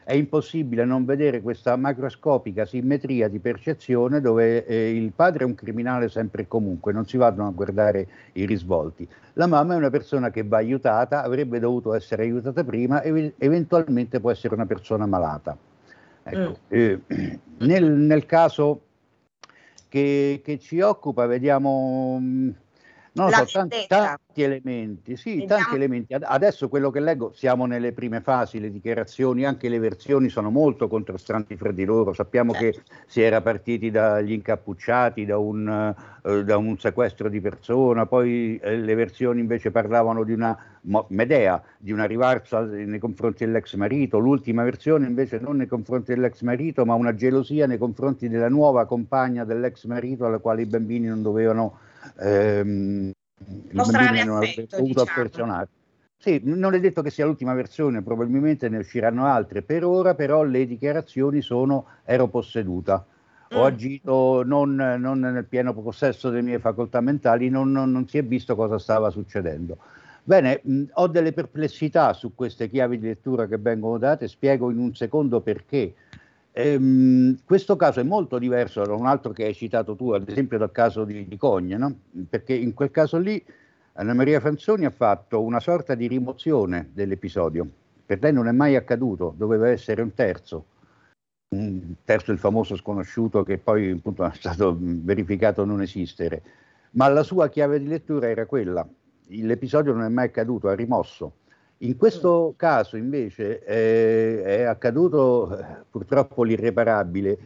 è impossibile non vedere questa macroscopica simmetria di percezione dove eh, il padre è un criminale sempre e comunque, non si vanno a guardare i risvolti. La mamma è una persona che va aiutata, avrebbe dovuto essere aiutata prima e eventualmente può essere una persona malata. Ecco, mm. eh, nel, nel, caso che, che, ci occupa vediamo non so, tanti, tanti, elementi, sì, Vediamo. tanti elementi. Adesso quello che leggo, siamo nelle prime fasi, le dichiarazioni, anche le versioni sono molto contrastanti fra di loro. Sappiamo certo. che si era partiti dagli incappucciati, da un, eh, da un sequestro di persona, poi eh, le versioni invece parlavano di una Medea, di una rivalsa nei confronti dell'ex marito, l'ultima versione invece non nei confronti dell'ex marito, ma una gelosia nei confronti della nuova compagna dell'ex marito alla quale i bambini non dovevano ehm, mostrare affetto, diciamo. Sì, non è detto che sia l'ultima versione, probabilmente ne usciranno altre. Per ora però le dichiarazioni sono ero posseduta, ho mm. agito non, non, nel pieno possesso delle mie facoltà mentali, non, non, non si è visto cosa stava succedendo. Bene, mh, ho delle perplessità su queste chiavi di lettura che vengono date, spiego in un secondo perché. Ehm, questo caso è molto diverso da un altro che hai citato tu, ad esempio dal caso di, di Cogne, no? perché in quel caso lì Anna Maria Fanzoni ha fatto una sorta di rimozione dell'episodio. Per lei non è mai accaduto, doveva essere un terzo, un terzo il famoso sconosciuto che poi appunto, è stato verificato non esistere, ma la sua chiave di lettura era quella, l'episodio non è mai accaduto, ha rimosso in questo caso invece eh, è accaduto eh, purtroppo l'irreparabile.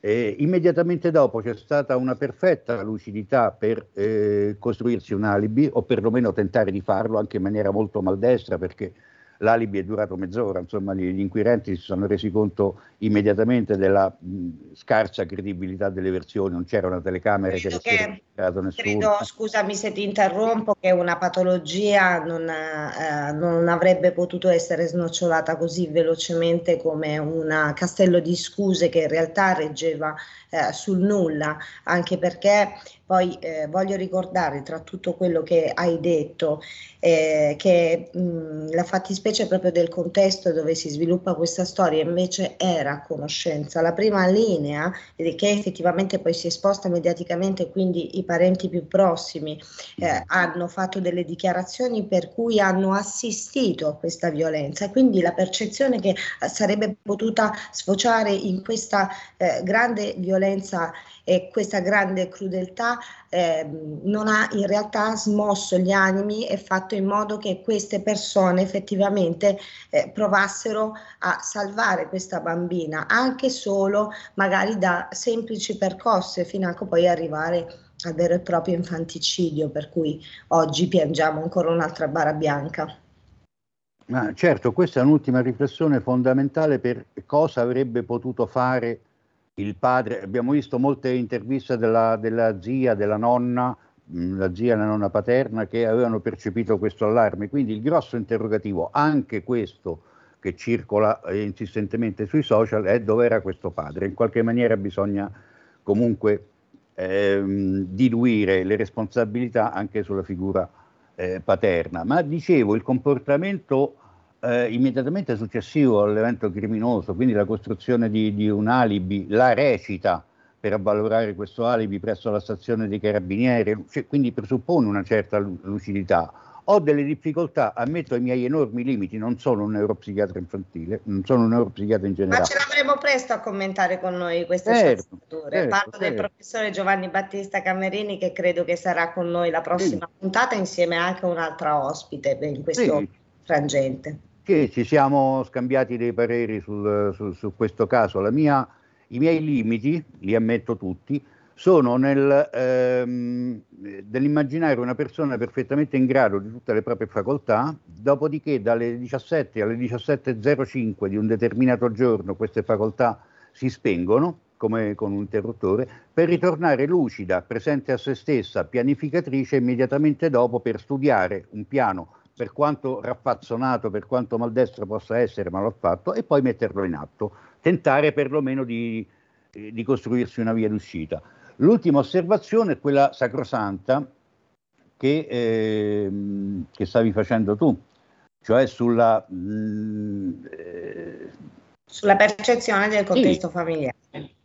Eh, immediatamente dopo c'è stata una perfetta lucidità per eh, costruirsi un alibi o perlomeno tentare di farlo anche in maniera molto maldestra perché l'alibi è durato mezz'ora, insomma gli, inquirenti si sono resi conto immediatamente della mh, scarsa credibilità delle versioni, non c'era una telecamera credo che avesse nessuno. Credo, scusami se ti interrompo, che una patologia non, eh, non, avrebbe potuto essere snocciolata così velocemente come un castello di scuse che in realtà reggeva eh, sul nulla, anche perché poi eh, voglio ricordare tra tutto quello che hai detto eh, che mh, la fattispecie proprio del contesto dove si sviluppa questa storia invece era a conoscenza. La prima linea, che effettivamente poi si è esposta mediaticamente, quindi i parenti più prossimi eh, hanno fatto delle dichiarazioni per cui hanno assistito a questa violenza, quindi la percezione che sarebbe potuta sfociare in questa eh, grande violenza e questa grande crudeltà eh, non ha in realtà smosso gli animi e fatto in modo che queste persone effettivamente eh, provassero a salvare questa bambina, anche solo magari da semplici percosse fino a poi arrivare al vero e proprio infanticidio, per cui oggi piangiamo ancora un'altra bara bianca. Ah, certo, questa è un'ultima riflessione fondamentale per cosa avrebbe potuto fare il padre, abbiamo visto molte interviste della, della zia, della nonna, mm, la zia e la nonna paterna che avevano percepito questo allarme, quindi il grosso interrogativo, anche questo che circola eh, insistentemente sui social, è dove era questo padre. In qualche maniera bisogna comunque ehm, diluire le responsabilità anche sulla figura eh, paterna. Ma dicevo, il comportamento eh, immediatamente successivo all'evento criminoso, quindi la costruzione di, di, un alibi, la recita per avvalorare questo alibi presso la stazione dei carabinieri, cioè, quindi presuppone una certa lucidità. Ho delle difficoltà, ammetto i miei enormi limiti, non sono un neuropsichiatra infantile, non sono un neuropsichiatra in generale. Ma ce l'avremo presto a commentare con noi queste certo. Certo, Parlo certo. del professore Giovanni Battista Camerini che credo che sarà con noi la prossima sì. puntata insieme anche a un'altra ospite in questo sì. frangente che ci siamo scambiati dei pareri sul, su, su questo caso. Mia, I miei limiti, li ammetto tutti, sono nel, ehm, nell'immaginare una persona perfettamente in grado di tutte le proprie facoltà, dopodiché dalle 17 alle 17.05 di un determinato giorno queste facoltà si spengono come con un interruttore, per ritornare lucida, presente a se stessa, pianificatrice immediatamente dopo per studiare un piano per quanto raffazzonato, per quanto maldestro possa essere, ma l'ho fatto, e poi metterlo in atto, tentare perlomeno di, di costruirsi una via d'uscita. L'ultima osservazione è quella sacrosanta che, eh, che stavi facendo tu, cioè sulla... Mh, mm, eh, sulla percezione del contesto sì, familiare.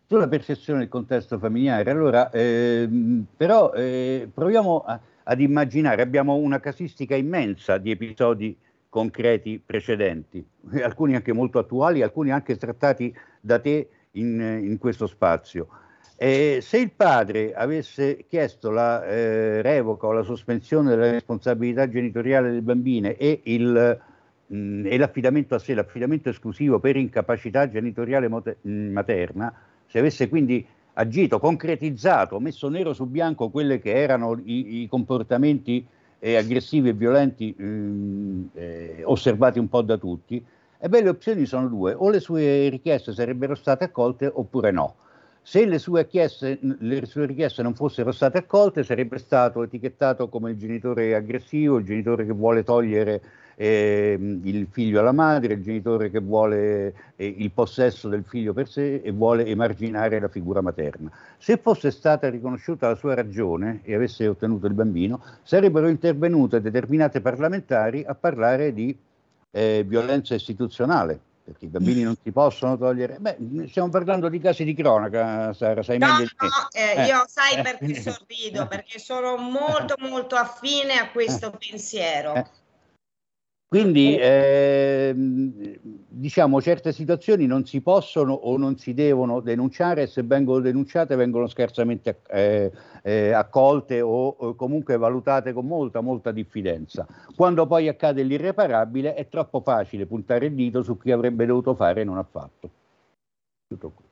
Sulla percezione del contesto familiare. Allora, eh, però proviamo a, ad immaginare, abbiamo una casistica immensa di episodi concreti precedenti, alcuni anche molto attuali, alcuni anche trattati da te in, in questo spazio. Eh, se il padre avesse chiesto la eh, revoca o la sospensione della responsabilità genitoriale del bambino e, il, mh, e l'affidamento a sé, l'affidamento esclusivo per incapacità genitoriale mote- materna, se avesse quindi agito, concretizzato, messo nero su bianco quelli che erano i, i comportamenti eh, aggressivi e violenti mh, eh, osservati un po' da tutti, e le opzioni sono due, o le sue richieste sarebbero state accolte oppure no. Se le sue, chieste, le sue, richieste non fossero state accolte, sarebbe stato etichettato come il genitore aggressivo, il genitore che vuole togliere eh, il figlio alla madre, il genitore che vuole eh, il possesso del figlio per sé e vuole emarginare la figura materna. Se fosse stata riconosciuta la sua ragione e avesse ottenuto il bambino, sarebbero intervenute determinate parlamentari a parlare di eh, violenza istituzionale perché i bambini non si possono togliere. Beh, stiamo parlando di casi di cronaca, Sara, sai no, meglio no, eh, eh. io sai eh. perché sorrido, perché sono molto molto affine a questo pensiero. Quindi eh, diciamo certe situazioni non si possono o non si devono denunciare e se vengono denunciate vengono scarsamente eh, eh, accolte o, o, comunque valutate con molta molta diffidenza. Quando poi accade l'irreparabile è troppo facile puntare il dito su chi avrebbe dovuto fare e non ha fatto. Tutto qui.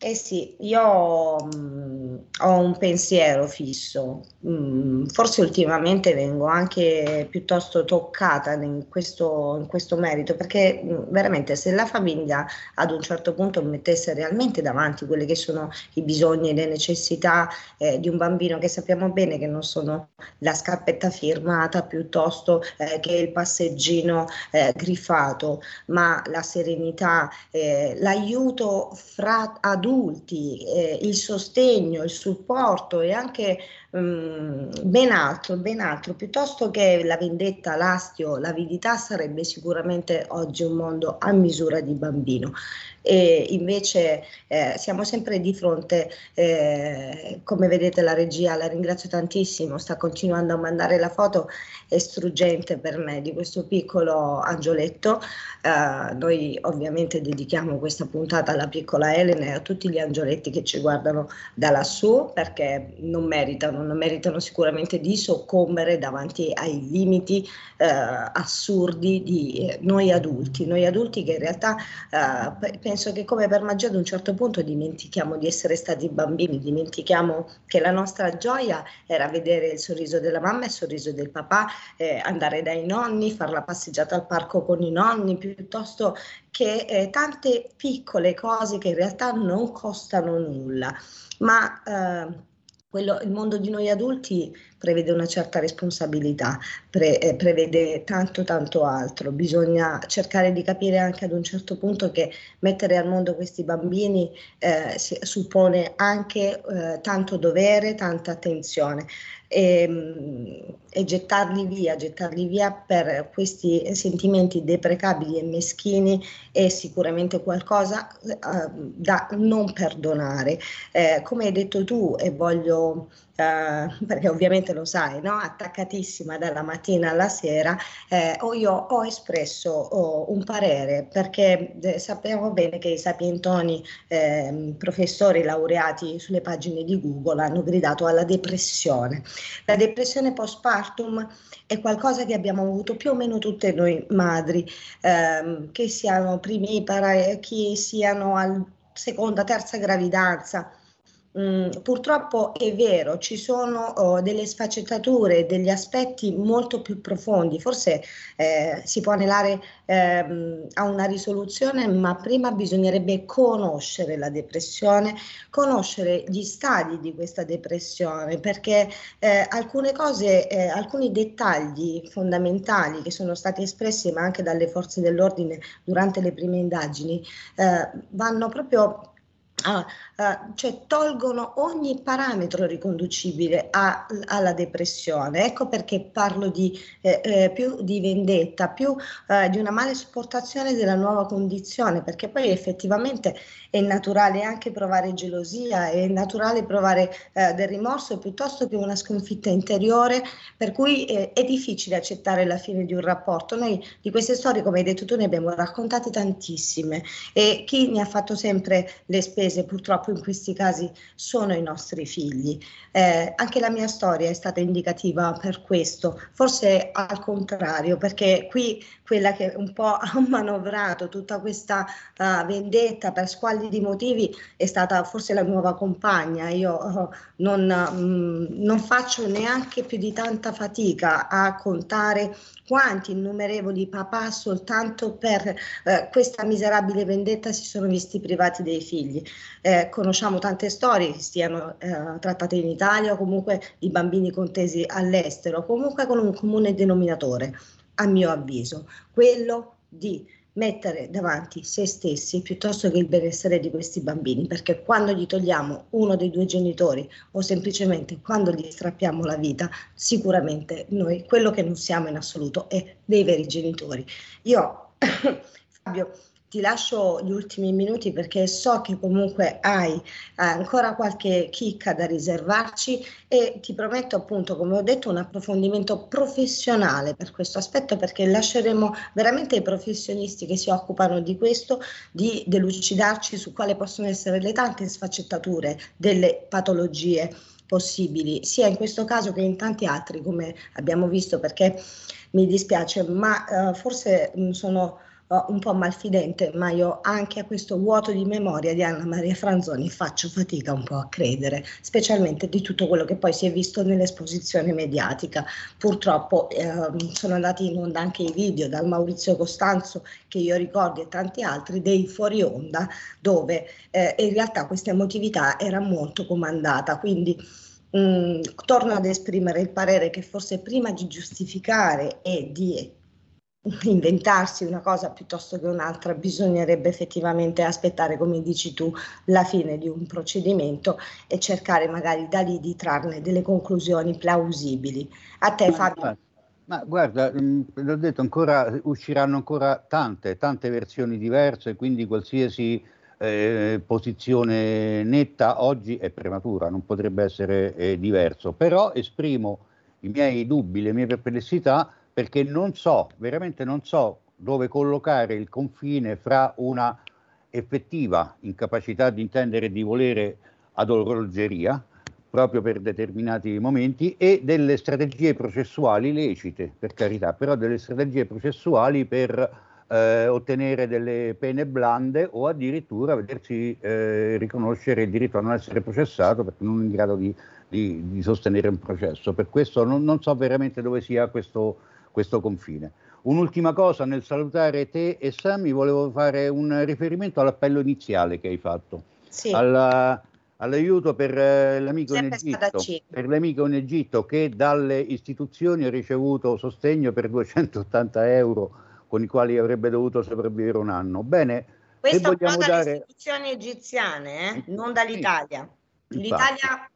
Eh sì, io mh, mm, ho un pensiero fisso, mh, mm, forse ultimamente vengo anche piuttosto toccata in questo, in questo merito, perché mh, mm, veramente se la famiglia ad un certo punto mettesse realmente davanti quelli che sono i bisogni e le necessità eh, di un bambino, che sappiamo bene che non sono la scarpetta firmata piuttosto eh, che il passeggino eh, griffato, ma la serenità, eh, l'aiuto fra adulti, adulti, eh, il sostegno, il supporto e anche mh, mm, ben altro, ben altro, piuttosto che la vendetta, l'astio, l'avidità sarebbe sicuramente oggi un mondo a misura di bambino. E invece eh, siamo sempre di fronte, eh, come vedete la regia, la ringrazio tantissimo, sta continuando a mandare la foto, è struggente per me di questo piccolo angioletto, eh, noi ovviamente dedichiamo questa puntata alla piccola Elena e a tutti gli angioletti che ci guardano da lassù perché non meritano, non meritano sicuramente di soccombere davanti ai limiti eh, assurdi di eh, noi adulti, noi adulti che in realtà eh, penso che come per magia ad un certo punto dimentichiamo di essere stati bambini, dimentichiamo che la nostra gioia era vedere il sorriso della mamma e il sorriso del papà, eh, andare dai nonni, fare la passeggiata al parco con i nonni, piuttosto che eh, tante piccole cose che in realtà non costano nulla. Ma eh, quello, il mondo di noi adulti prevede una certa responsabilità, pre, eh, prevede tanto tanto altro. Bisogna cercare di capire anche ad un certo punto che mettere al mondo questi bambini eh, si, suppone anche eh, tanto dovere, tanta attenzione e, ehm, e, gettarli via, gettarli via per questi sentimenti deprecabili e meschini è sicuramente qualcosa eh, da non perdonare. Eh, come hai detto tu, e voglio Uh, perché ovviamente lo sai, no? attaccatissima dalla mattina alla sera, eh, o io ho espresso oh, un parere perché eh, sappiamo bene che i sapientoni eh, professori laureati sulle pagine di Google hanno gridato alla depressione. La depressione postpartum è qualcosa che abbiamo avuto più o meno tutte noi madri, ehm, che siano primipara, che siano al seconda, terza gravidanza Mm, purtroppo è vero, ci sono oh, delle sfaccettature, degli aspetti molto più profondi, forse eh, si può anelare eh, a una risoluzione, ma prima bisognerebbe conoscere la depressione, conoscere gli stadi di questa depressione, perché eh, alcune cose, eh, alcuni dettagli fondamentali che sono stati espressi ma anche dalle forze dell'ordine durante le prime indagini eh, vanno proprio Ah, uh, cioè tolgono ogni parametro riconducibile a, alla depressione. Ecco perché parlo di eh, eh, più di vendetta, più eh, di una male sopportazione della nuova condizione, perché poi effettivamente è naturale anche provare gelosia, è naturale provare eh, del rimorso piuttosto che una sconfitta interiore, per cui eh, è difficile accettare la fine di un rapporto. Noi di queste storie, come hai detto tu, ne abbiamo raccontate tantissime e chi ne ha fatto sempre le spese purtroppo in questi casi sono i nostri figli. Eh, anche la mia storia è stata indicativa per questo, forse al contrario, perché qui quella che un po' ha manovrato tutta questa uh, vendetta per squallidi motivi è stata forse la nuova compagna. Io uh, non, um, non faccio neanche più di tanta fatica a contare quanti innumerevoli papà soltanto per eh, questa miserabile vendetta si sono visti privati dei figli. Eh, conosciamo tante storie che stiano eh, trattate in Italia o comunque di bambini contesi all'estero, comunque con un comune denominatore a mio avviso, quello di mettere davanti se stessi piuttosto che il benessere di questi bambini, perché quando gli togliamo uno dei due genitori o semplicemente quando gli strappiamo la vita, sicuramente noi quello che non siamo in assoluto è dei veri genitori. Io, Fabio, ti lascio gli ultimi minuti perché so che comunque hai eh, ancora qualche chicca da riservarci e ti prometto appunto, come ho detto, un approfondimento professionale per questo aspetto perché lasceremo veramente ai professionisti che si occupano di questo di delucidarci su quali possono essere le tante sfaccettature delle patologie possibili, sia in questo caso che in tanti altri, come abbiamo visto, perché mi dispiace, ma eh, forse mh, sono un po' malfidente, ma io anche a questo vuoto di memoria di Anna Maria Franzoni faccio fatica un po' a credere, specialmente di tutto quello che poi si è visto nell'esposizione mediatica. Purtroppo eh, sono andati in onda anche i video dal Maurizio Costanzo, che io ricordo, e tanti altri, dei fuori onda, dove eh, in realtà questa emotività era molto comandata. Quindi mm, torno ad esprimere il parere che forse prima di giustificare e di inventarsi una cosa piuttosto che un'altra, bisognerebbe effettivamente aspettare, come dici tu, la fine di un procedimento e cercare magari da lì di trarne delle conclusioni plausibili. A te Fabio. Ma guarda, mh, l'ho detto, ancora, usciranno ancora tante, tante versioni diverse, quindi qualsiasi eh, posizione netta oggi è prematura, non potrebbe essere eh, diverso, però esprimo i miei dubbi, le mie perplessità perché non so, veramente non so dove collocare il confine fra una effettiva incapacità di intendere e di volere ad orologeria, proprio per determinati momenti, e delle strategie processuali lecite, per carità, però delle strategie processuali per eh, ottenere delle pene blande o addirittura vedersi eh, riconoscere il diritto a non essere processato perché non in grado di, di, di sostenere un processo. Per questo non, non so veramente dove sia questo questo confine. Un'ultima cosa, nel salutare te e Sammy, volevo fare un riferimento all'appello iniziale che hai fatto, sì. alla, all'aiuto per eh, l'amico, in Egitto, per l'amico in Egitto che dalle istituzioni ha ricevuto sostegno per 280 euro con i quali avrebbe dovuto sopravvivere un anno. Bene, questo dalle dare... istituzioni egiziane, eh? non dall'Italia. L'Italia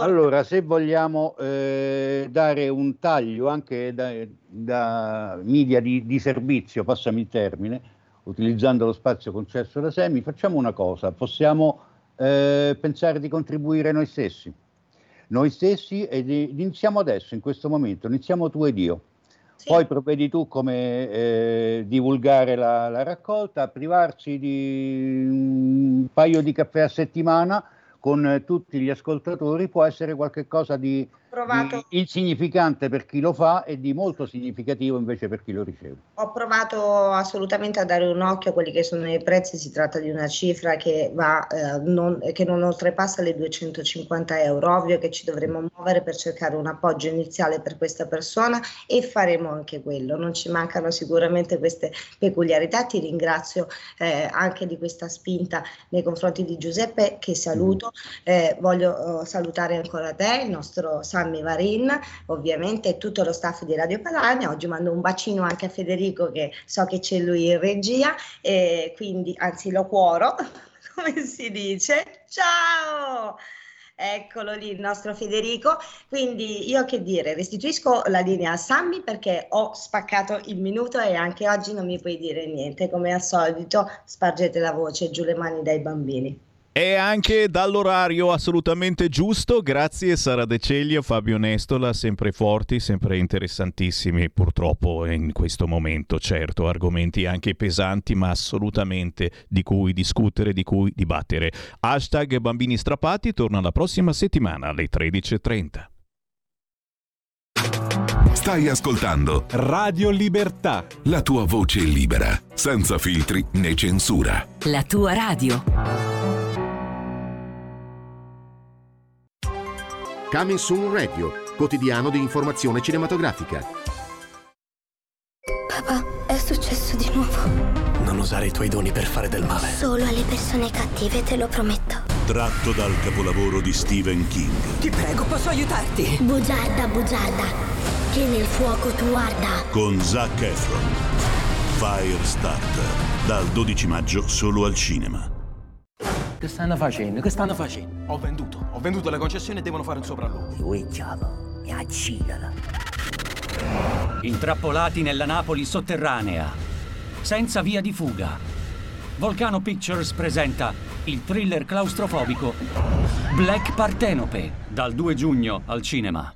allora, se vogliamo eh, dare un taglio anche da, da media di, di, servizio, passami il termine, utilizzando lo spazio concesso da Semi, facciamo una cosa, possiamo eh, pensare di contribuire noi stessi. Noi stessi ed iniziamo adesso, in questo momento, iniziamo tu ed io. Sì. Poi provvedi tu come eh, divulgare la, la raccolta, privarsi di un paio di caffè a settimana con tutti gli ascoltatori può essere qualcosa di provato... di insignificante per chi lo fa e di molto significativo invece per chi lo riceve. Ho provato assolutamente a dare un occhio a quelli che sono i prezzi, si tratta di una cifra che, va, eh, non, che non oltrepassa le 250 euro. Ovvio che ci dovremo muovere per cercare un appoggio iniziale per questa persona e faremo anche quello. Non ci mancano sicuramente queste peculiarità. Ti ringrazio eh, anche di questa spinta nei confronti di Giuseppe che saluto. Eh, voglio eh, salutare ancora te, il nostro Sammy Varin, ovviamente tutto lo staff di Radio Padania. Oggi mando un bacino anche a Federico che so che c'è lui in regia e quindi anzi lo cuoro, come si dice. Ciao! Eccolo lì il nostro Federico. Quindi io che dire, restituisco la linea a Sammy perché ho spaccato il minuto e anche oggi non mi puoi dire niente. Come al solito, spargete la voce giù le mani dai bambini. E anche dall'orario assolutamente giusto, grazie Sara De Ceglia, Fabio Nestola, sempre forti, sempre interessantissimi purtroppo in questo momento, certo, argomenti anche pesanti ma assolutamente di cui discutere, di cui dibattere. Hashtag Bambini Strappati torna la prossima settimana alle 13.30. Stai ascoltando Radio Libertà. la tua voce libera, senza filtri né censura. La tua radio. Coming Soon Radio, quotidiano di informazione cinematografica. Papà, è successo di nuovo. Non usare i tuoi doni per fare del male. Solo alle persone cattive, te lo prometto. Tratto dal capolavoro di Stephen King. Ti prego, posso aiutarti? Bugiarda, bugiarda, che nel fuoco tu arda. Con Zac Efron. Firestarter. Dal 12 maggio solo al cinema. Che stanno facendo? Che stanno facendo? Ho venduto. Ho venduto le concessioni e devono fare un sopralluogo. Lui diavolo, mi accidala. Intrappolati nella Napoli sotterranea. Senza via di fuga. Volcano Pictures presenta il thriller claustrofobico Black Partenope. Dal 2 giugno al cinema.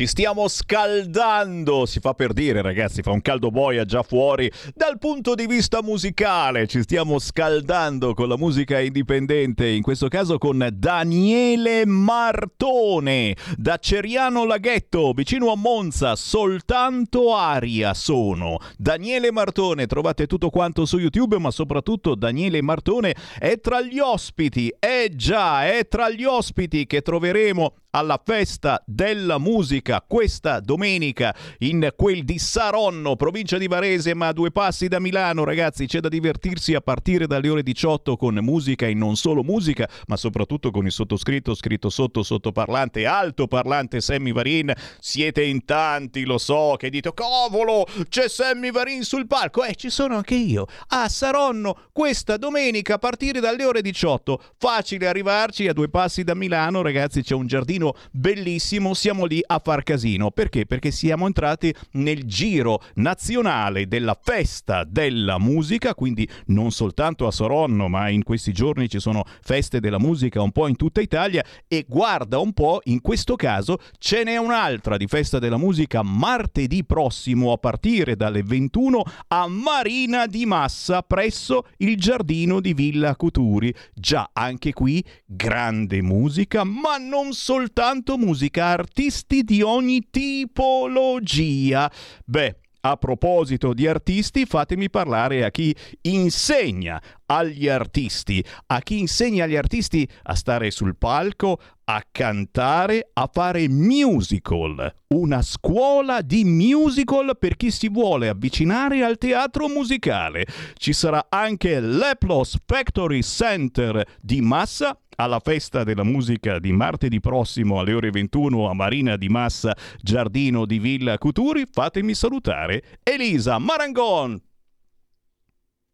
Ci stiamo scaldando, si fa per dire ragazzi, fa un caldo boia già fuori dal punto di vista musicale, ci stiamo scaldando con la musica indipendente, in questo caso con Daniele Martone da Ceriano Laghetto, vicino a Monza, soltanto aria sono. Daniele Martone, trovate tutto quanto su YouTube, ma soprattutto Daniele Martone è tra gli ospiti, è già, è tra gli ospiti che troveremo alla festa della musica questa domenica in quel di Saronno, provincia di Varese, ma a due passi da Milano, ragazzi. C'è da divertirsi a partire dalle ore 18 con musica e non solo musica, ma soprattutto con il sottoscritto, scritto sotto, sottoparlante, altoparlante Sammy Varin. Siete in tanti, lo so, che dite, cavolo, c'è Sammy Varin sul palco. Eh, ci sono anche io. A Saronno, questa domenica a partire dalle ore 18. Facile arrivarci a due passi da Milano, ragazzi, c'è un giardino casino bellissimo, siamo lì a far casino. Perché? Perché siamo entrati nel giro nazionale della festa della musica, quindi non soltanto a Soronno, ma in questi giorni ci sono feste della musica un po' in tutta Italia e guarda un po', in questo caso ce n'è un'altra di festa della musica martedì prossimo a partire dalle 21 a Marina di Massa presso il giardino di Villa Cuturi. Già anche qui grande musica, ma non soltanto soltanto musica, artisti di ogni tipologia. Beh, a proposito di artisti, fatemi parlare a chi insegna agli artisti, a chi insegna agli artisti a stare sul palco, a cantare, a fare musical. Una scuola di musical per chi si vuole avvicinare al teatro musicale. Ci sarà anche l'Eplos Factory Center di Massa alla festa della musica di martedì prossimo alle ore 21 a Marina di Massa, Giardino di Villa Cuturi. Fatemi salutare Elisa Marangon.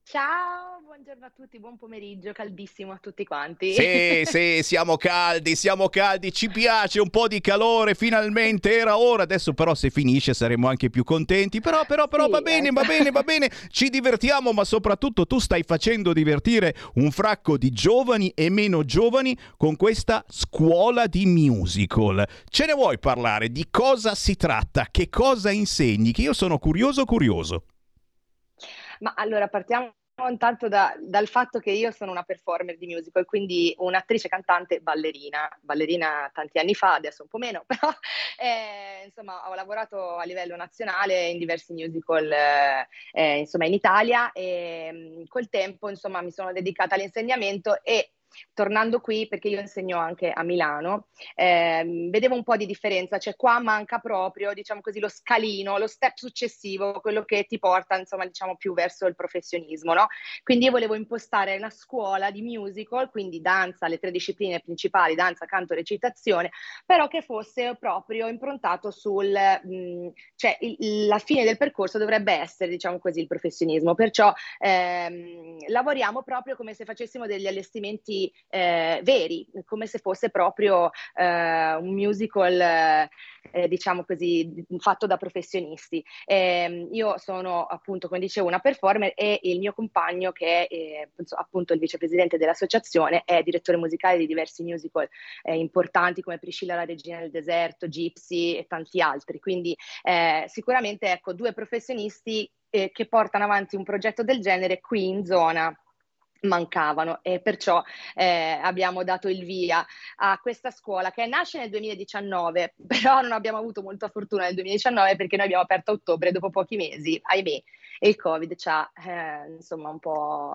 Ciao, buongiorno a tutti, buon pomeriggio, caldissimo a tutti quanti. Sì, sì, siamo caldi, siamo caldi, ci piace un po' di calore, finalmente era ora, adesso però se finisce saremo anche più contenti, però, però, però sì, va bene, va bene, va bene, ci divertiamo, ma soprattutto tu stai facendo divertire un fracco di giovani e meno giovani con questa scuola di musical. Ce ne vuoi parlare? Di cosa si tratta? Che cosa insegni? Che io sono curioso, curioso. Ma allora partiamo intanto da, dal fatto che io sono una performer di musical, quindi un'attrice cantante ballerina, ballerina tanti anni fa, adesso un po' meno, però eh, insomma ho lavorato a livello nazionale in diversi musical eh, eh insomma in Italia e mm, col tempo insomma mi sono dedicata all'insegnamento e tornando qui, perché io insegno anche a Milano, eh, vedevo un po' di differenza, cioè qua manca proprio, diciamo così, lo scalino, lo step successivo, quello che ti porta, insomma, diciamo più verso il professionismo, no? Quindi io volevo impostare una scuola di musical, quindi danza, le tre discipline principali, danza, canto, recitazione, però che fosse proprio improntato sul, mh, mm, cioè il, la fine del percorso dovrebbe essere, diciamo così, il professionismo, perciò ehm, lavoriamo proprio come se facessimo degli allestimenti eh, veri, come se fosse proprio eh, un musical, eh, diciamo così, fatto da professionisti. Ehm, io sono appunto, come dicevo, una performer e il mio compagno, che è eh, appunto il vicepresidente dell'associazione, è direttore musicale di diversi musical eh, importanti come Priscilla la regina del deserto, Gypsy e tanti altri. Quindi eh, sicuramente ecco, due professionisti che portano avanti un progetto del genere qui in zona mancavano e perciò eh, abbiamo dato il via a questa scuola che nasce nel 2019 però non abbiamo avuto molta fortuna nel 2019 perché noi abbiamo aperto a ottobre dopo pochi mesi ahimè e il covid ci ha eh, insomma un po'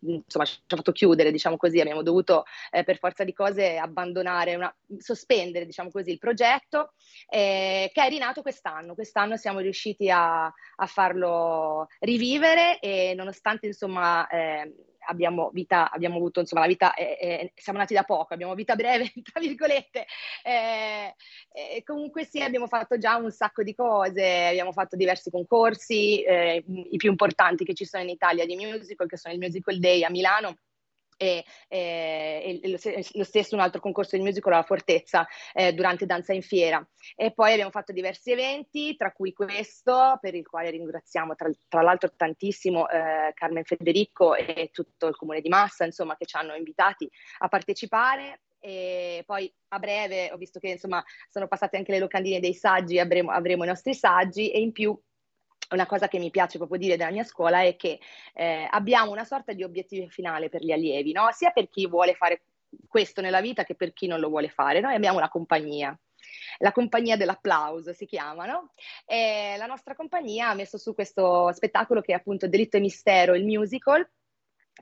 insomma ci ha fatto chiudere diciamo così. Abbiamo dovuto eh, per forza di cose abbandonare una, sospendere diciamo così il progetto eh, che è rinato quest'anno. Quest'anno siamo riusciti a, a farlo rivivere e nonostante insomma eh, abbiamo vita, abbiamo avuto insomma la vita, è, è, siamo nati da poco, abbiamo vita breve, tra virgolette, eh, eh, comunque sì, abbiamo fatto già un sacco di cose, abbiamo fatto diversi concorsi, eh, i più importanti che ci sono in Italia di musical, che sono il Musical Day a Milano, e, e, e, lo stesso un altro concorso di musical alla Fortezza eh, durante Danza in Fiera. E poi abbiamo fatto diversi eventi, tra cui questo, per il quale ringraziamo tra, tra l'altro tantissimo eh, Carmen Federico e tutto il comune di Massa, insomma, che ci hanno invitati a partecipare e poi a breve ho visto che insomma sono passate anche le locandine dei saggi, avremo, avremo i nostri saggi e in più una cosa che mi piace proprio dire della mia scuola è che eh, abbiamo una sorta di obiettivo finale per gli allievi, no? sia per chi vuole fare questo nella vita che per chi non lo vuole fare. Noi abbiamo una compagnia, la compagnia dell'applauso si chiama, no? E la nostra compagnia ha messo su questo spettacolo che è appunto Delitto e Mistero, il musical,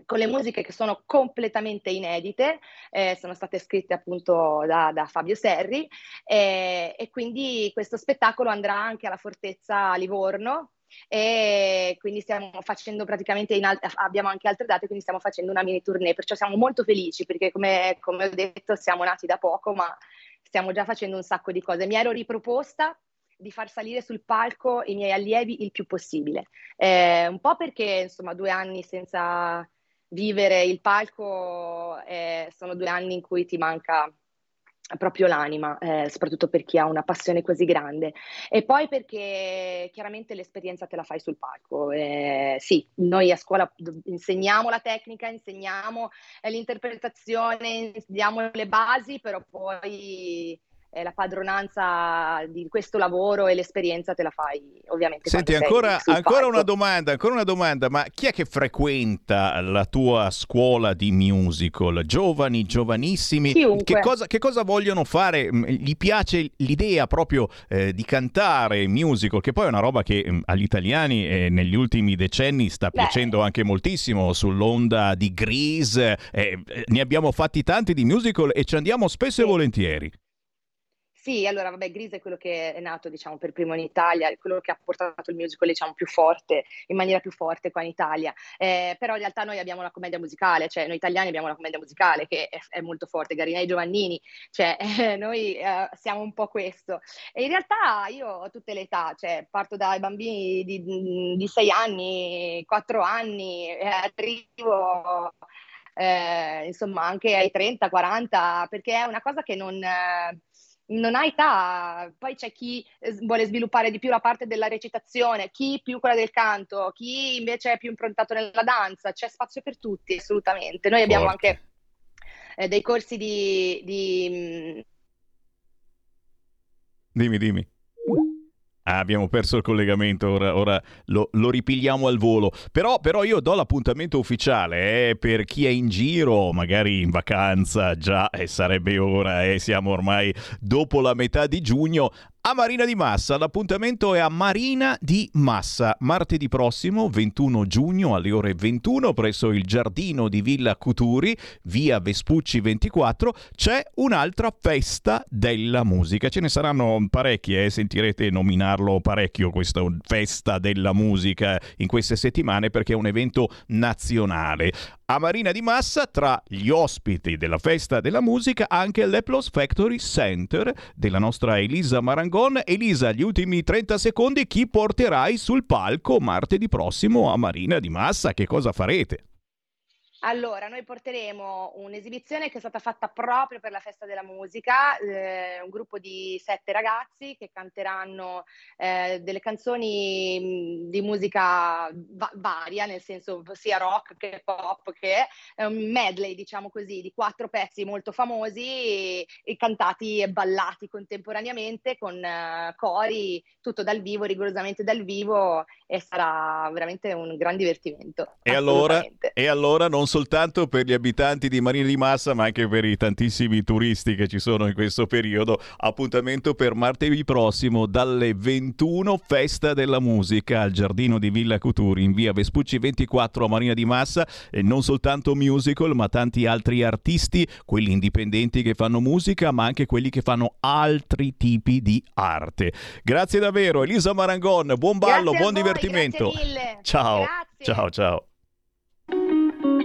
con le musiche che sono completamente inedite, eh, sono state scritte appunto da, da Fabio Serri eh, e quindi questo spettacolo andrà anche alla Fortezza Livorno e quindi stiamo facendo praticamente in alt- abbiamo anche altre date quindi stiamo facendo una mini tournée perciò siamo molto felici perché come, come ho detto siamo nati da poco ma stiamo già facendo un sacco di cose. Mi ero riproposta di far salire sul palco i miei allievi il più possibile. Eh, un po' perché insomma due anni senza vivere il palco eh, sono due anni in cui ti manca proprio l'anima, eh, soprattutto per chi ha una passione così grande. E poi perché chiaramente l'esperienza te la fai sul palco. Eh, sì, noi a scuola insegniamo la tecnica, insegniamo eh, l'interpretazione, insegniamo le basi, però poi eh, la padronanza di questo lavoro e l'esperienza te la fai ovviamente. Senti, ancora, ancora una domanda, ancora una domanda, ma chi è che frequenta la tua scuola di musical? Giovani, giovanissimi? Che cosa, che cosa, vogliono fare? Mm, gli piace l'idea proprio eh, di cantare musical, che poi è una roba che mm, agli italiani eh, negli ultimi decenni sta Beh. piacendo anche moltissimo sull'onda di Grease. Eh, eh, ne abbiamo fatti tanti di musical e ci andiamo spesso sì. e volentieri. Sì, allora vabbè, Grise è quello che è nato diciamo per primo in Italia, è quello che ha portato il musical diciamo più forte, in maniera più forte qua in Italia, eh, però in realtà noi abbiamo la commedia musicale, cioè noi italiani abbiamo la commedia musicale che è, è molto forte, Garinei Giovannini, cioè eh, noi eh, siamo un po' questo. E in realtà io ho tutte le età, cioè parto dai bambini di, 6 anni, 4 anni, arrivo... Eh, insomma anche ai 30, 40, perché è una cosa che non, non ha età, poi c'è chi eh, vuole sviluppare di più la parte della recitazione, chi più quella del canto, chi invece è più improntato nella danza, c'è spazio per tutti assolutamente. Noi abbiamo Forte. anche eh, dei corsi di, di... Mm, dimmi, dimmi. Ah, abbiamo perso il collegamento, ora, ora lo, lo, ripigliamo al volo. Però, però, io do l'appuntamento ufficiale eh, per chi è in giro, magari in vacanza già, eh, sarebbe ora, eh, siamo ormai dopo la metà di giugno. A Marina di Massa, l'appuntamento è a Marina di Massa, martedì prossimo 21 giugno alle ore 21 presso il giardino di Villa Cuturi, via Vespucci 24, c'è un'altra festa della musica. Ce ne saranno parecchie, eh? sentirete nominarlo parecchio questa festa della musica in queste settimane perché è un evento nazionale. A Marina di Massa, tra gli ospiti della festa della musica, anche l'Eplos Factory Center della nostra Elisa Marangon. Elisa, gli ultimi 30 secondi, chi porterai sul palco martedì prossimo a Marina di Massa? Che cosa farete? Allora, noi porteremo un'esibizione che è stata fatta proprio per la festa della musica, eh, un gruppo di sette ragazzi che canteranno eh, delle canzoni di musica va- varia, nel senso sia rock che pop, che è un medley, diciamo così, di quattro pezzi molto famosi e, e cantati e ballati contemporaneamente con uh, cori, tutto dal vivo, rigorosamente dal vivo e sarà veramente un gran divertimento. E allora, e allora non soltanto per gli abitanti di Marina di Massa, ma anche per i tantissimi turisti che ci sono in questo periodo. Appuntamento per martedì prossimo dalle 21, festa della musica al giardino di Villa Cuturi in via Vespucci 24 a Marina di Massa. E non soltanto musical, ma tanti altri artisti, quelli indipendenti che fanno musica, ma anche quelli che fanno altri tipi di arte. Grazie davvero, Elisa Marangon. Buon ballo, buon voi, divertimento. Ciao, grazie. ciao, ciao.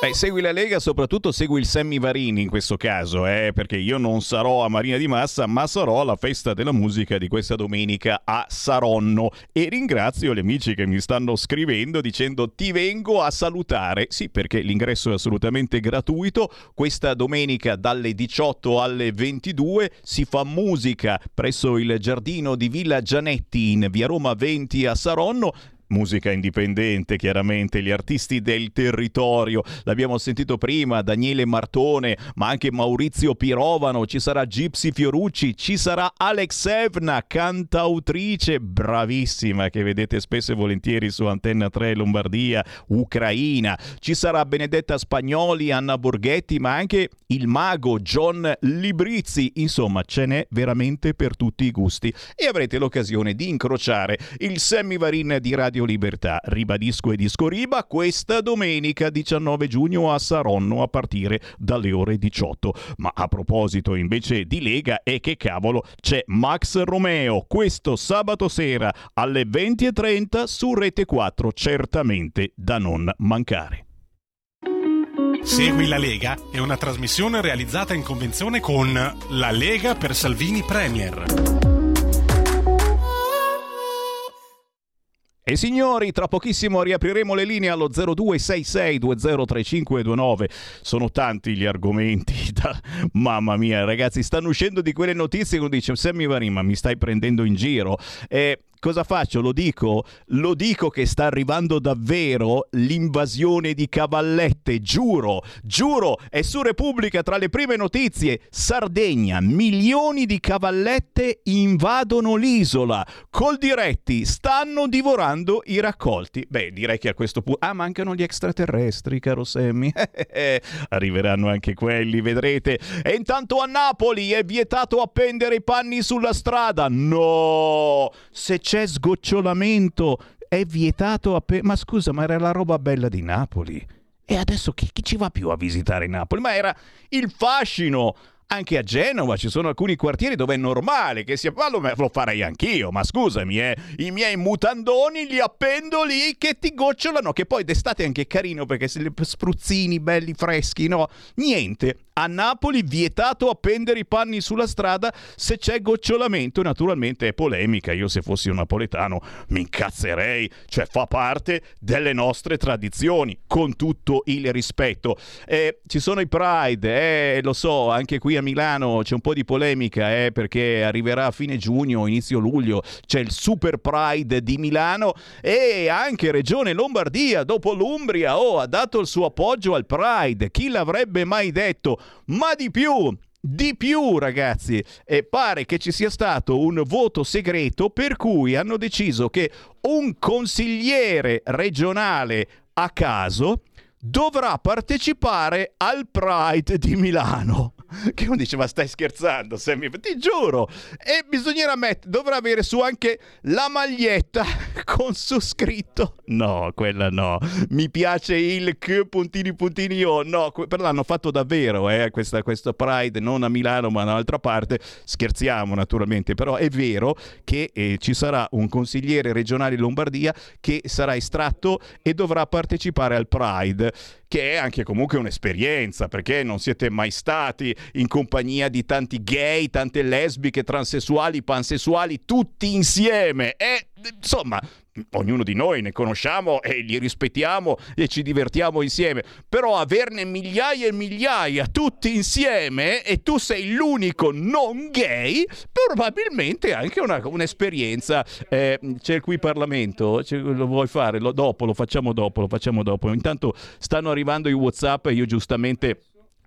Beh, segui la Lega, soprattutto segui il Sammy Varini in questo caso, eh, perché io non sarò a Marina di Massa, ma sarò alla festa della musica di questa domenica a Saronno e ringrazio gli amici che mi stanno scrivendo dicendo ti vengo a salutare. Sì, perché l'ingresso è assolutamente gratuito. Questa domenica dalle 18 alle 22 si fa musica presso il giardino di Villa Gianetti in via Roma 20 a Saronno musica indipendente, chiaramente, gli artisti del territorio. L'abbiamo sentito prima, Daniele Martone, ma anche Maurizio Pirovano, ci sarà Gypsy Fiorucci, ci sarà Alex Evna, cantautrice bravissima che vedete spesso e volentieri su Antenna 3 Lombardia, Ucraina. Ci sarà Benedetta Spagnoli, Anna Borghetti, ma anche il mago John Librizzi. Insomma, ce n'è veramente per tutti i gusti e avrete l'occasione di incrociare il semivarin di Radio Radio Libertà. Ribadisco e disco riba questa domenica 19 giugno a Saronno a partire dalle ore 18. Ma a proposito invece di Lega e che cavolo c'è Max Romeo questo sabato sera alle 20.30 su Rete 4, certamente da non mancare. Segui la Lega è una trasmissione realizzata in convenzione con La Lega per Salvini Premier. E signori, tra pochissimo riapriremo le linee allo 0266203529. Sono tanti gli argomenti. Da... Mamma mia, ragazzi, stanno uscendo di quelle notizie che dice Sammy Varin, mi stai prendendo in giro. E cosa faccio? Lo dico? Lo dico che sta arrivando davvero l'invasione di cavallette, giuro, giuro, è su Repubblica tra le prime notizie. Sardegna, milioni di cavallette invadono l'isola. Col diretti stanno divorando i raccolti. Beh, direi che a questo punto... Ah, mancano gli extraterrestri, caro Sammy. Arriveranno anche quelli, vedrete. E intanto a Napoli è vietato appendere i panni sulla strada. No! Se c'è sgocciolamento, è vietato appena... Ma scusa, ma era la roba bella di Napoli. E adesso chi, chi ci va più a visitare Napoli? Ma era il fascino anche a Genova ci sono alcuni quartieri dove è normale che sia fallo, lo farei anch'io, ma scusami, eh, i miei mutandoni li appendo lì che ti gocciolano, che poi d'estate è anche carino perché se li spruzzini belli freschi, no? Niente, a Napoli vietato appendere i panni sulla strada se c'è gocciolamento. Naturalmente è polemica. Io se fossi un napoletano mi incazzerei. Cioè fa parte delle nostre tradizioni, con tutto il rispetto. Eh, ci sono i Pride, eh, lo so, anche qui a Milano c'è un po' di polemica eh, perché arriverà a fine giugno, inizio luglio, c'è il Super Pride di Milano e anche Regione Lombardia, dopo l'Umbria, oh, ha dato il suo appoggio al Pride. Chi l'avrebbe mai detto? Ma di più. Di più, ragazzi, e pare che ci sia stato un voto segreto per cui hanno deciso che un consigliere regionale a caso dovrà partecipare al Pride di Milano. che uno dice ma stai scherzando Sammy? Ti giuro! E bisognerà mettere dovrà avere su anche la maglietta con su scritto. No quella no. Mi piace il Q puntini puntini io no però l'hanno fatto davvero eh, questa, questa Pride non a Milano ma da un'altra parte. Scherziamo naturalmente però è vero che eh, ci sarà un consigliere regionale in Lombardia che sarà estratto e dovrà partecipare al Pride che è anche comunque un'esperienza, perché non siete mai stati in compagnia di tanti gay, tante lesbiche, transessuali, pansessuali, tutti insieme. E insomma, ognuno di noi ne conosciamo e li rispettiamo e ci divertiamo insieme, però averne migliaia e migliaia tutti insieme e tu sei l'unico non gay, probabilmente è anche una, un'esperienza. Eh, c'è qui Parlamento, c'è, lo vuoi fare? Lo, dopo, lo facciamo dopo, lo facciamo dopo. Intanto stanno arrivando i WhatsApp e io giustamente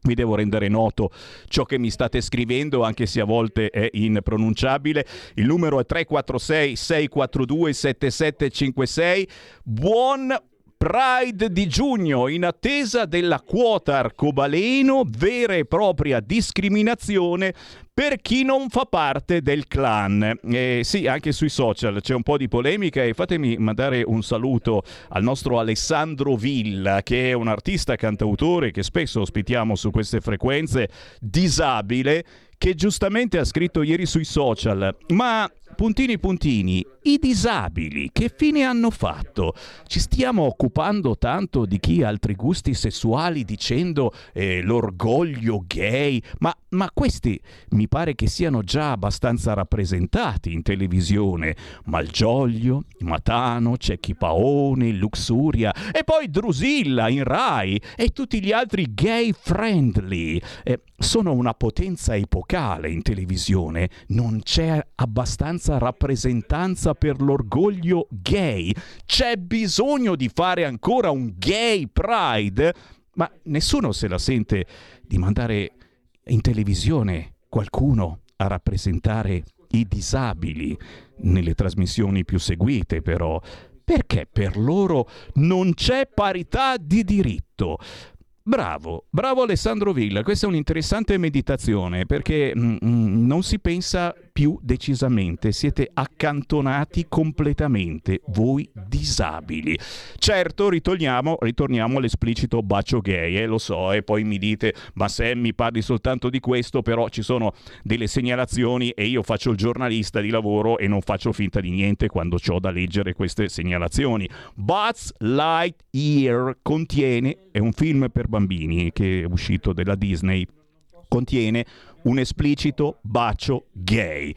vi devo rendere noto ciò che mi state scrivendo, anche se a volte è impronunciabile. Il numero è 346 642 7756. Buon Pride di giugno in attesa della quota arcobaleno, vera e propria discriminazione per chi non fa parte del clan. Eh, sì, anche sui social c'è un po' di polemica e fatemi mandare un saluto al nostro Alessandro Villa, che è un artista cantautore che spesso ospitiamo su queste frequenze, disabile, che giustamente ha scritto ieri sui social, ma puntini puntini, i disabili che fine hanno fatto? Ci stiamo occupando tanto di chi ha altri gusti sessuali dicendo eh, l'orgoglio gay, ma, ma questi mi pare che siano già abbastanza rappresentati in televisione. Malgioglio, Matano, Cecchi Paone, Luxuria e poi Drusilla in Rai e tutti gli altri gay friendly. Eh, sono una potenza epocale in televisione, non c'è abbastanza rappresentanza per l'orgoglio gay, c'è bisogno di fare ancora un gay pride, ma nessuno se la sente di mandare in televisione qualcuno a rappresentare i disabili. Nelle trasmissioni più seguite però. Perché per loro non c'è parità di diritto. Bravo, bravo Alessandro Villa, questa è un'interessante meditazione perché mm, mm, non si pensa più decisamente, siete accantonati completamente, voi disabili. Certo, ritorniamo, ritorniamo all'esplicito bacio gay, eh, lo so, e poi mi dite, ma se mi parli soltanto di questo, però ci sono delle segnalazioni e io faccio il giornalista di lavoro e non faccio finta di niente quando ho da leggere queste segnalazioni. Buzz Lightyear contiene, è un film per bambini che è uscito della Disney, contiene un esplicito bacio gay.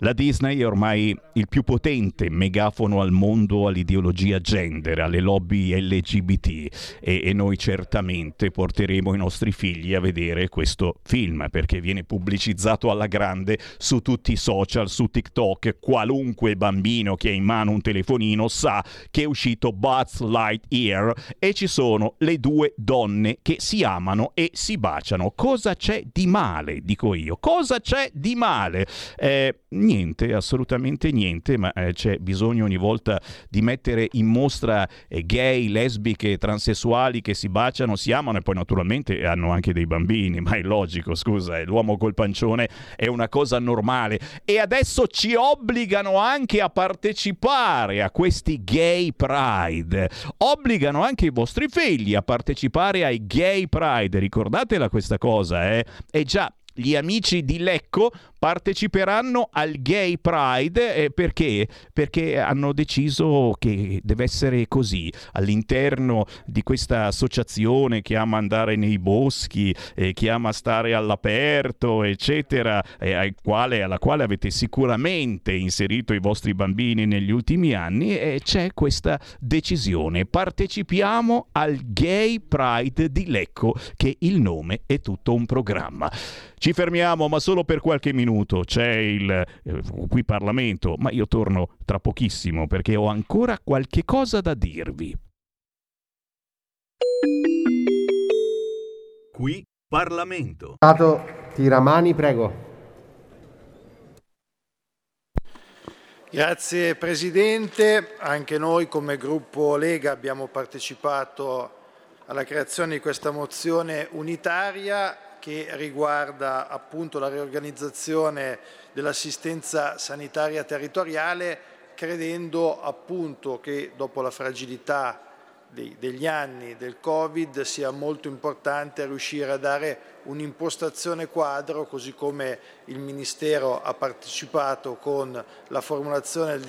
La Disney è ormai il più potente megafono al mondo all'ideologia gender, alle lobby LGBT e, e, noi certamente porteremo i nostri figli a vedere questo film perché viene pubblicizzato alla grande su tutti i social, su TikTok. Qualunque bambino che ha in mano un telefonino sa che è uscito Buzz Lightyear e ci sono le due donne che si amano e si baciano. Cosa c'è di male, dico io? Cosa c'è di male? Eh, niente, assolutamente niente, ma eh, c'è bisogno ogni volta di mettere in mostra eh, gay, lesbiche, transessuali che si baciano, si amano e poi naturalmente hanno anche dei bambini, ma è logico, scusa, eh, l'uomo col pancione è una cosa normale. E adesso ci obbligano anche a partecipare a questi gay pride, obbligano anche i vostri figli a partecipare ai gay pride, ricordatela questa cosa, eh? E già gli amici di Lecco parteciperanno al Gay Pride eh, perché? Perché hanno deciso che deve essere così all'interno di questa associazione che ama andare nei boschi, eh, che ama stare all'aperto, eccetera, eh, quale, alla quale avete sicuramente inserito i vostri bambini negli ultimi anni e c'è questa decisione. Partecipiamo al Gay Pride di Lecco che il nome è tutto un programma. Ci fermiamo, ma solo per qualche minuto. C'è il eh, qui Parlamento, ma io torno tra pochissimo perché ho ancora qualche cosa da dirvi. Qui Parlamento. Stato Tiramani, prego. Grazie Presidente, anche noi come gruppo Lega abbiamo partecipato alla creazione di questa mozione unitaria che riguarda appunto la riorganizzazione dell'assistenza sanitaria territoriale, credendo appunto che dopo la fragilità degli anni del Covid sia molto importante riuscire a dare un'impostazione quadro, così come il Ministero ha partecipato con la formulazione del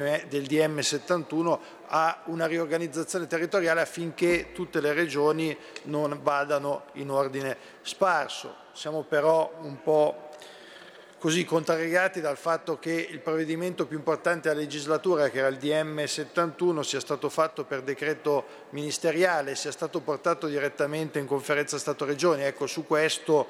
del DM71 a una riorganizzazione territoriale affinché tutte le regioni non vadano in ordine sparso. Siamo però un po' così contrariati dal fatto che il provvedimento più importante della legislatura, che era il DM71, sia stato fatto per decreto ministeriale, sia stato portato direttamente in conferenza Stato-Regioni. Ecco, su questo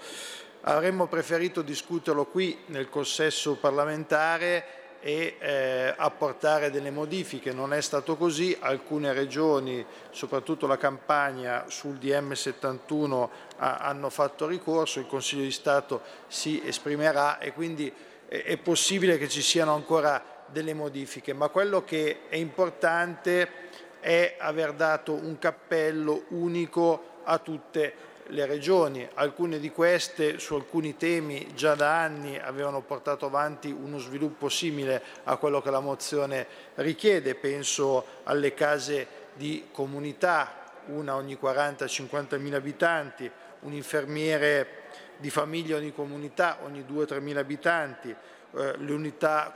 avremmo preferito discuterlo qui nel consesso parlamentare e eh, apportare delle modifiche. Non è stato così, alcune regioni, soprattutto la Campania, sul DM71 ha, hanno fatto ricorso, il Consiglio di Stato si esprimerà e quindi è, è possibile che ci siano ancora delle modifiche, ma quello che è importante è aver dato un cappello unico a tutte le le regioni, alcune di queste su alcuni temi già da anni avevano portato avanti uno sviluppo simile a quello che la mozione richiede, penso alle case di comunità, una ogni 40-50 mila abitanti, un infermiere di famiglia ogni comunità ogni 2-3 mila abitanti, eh, le, unità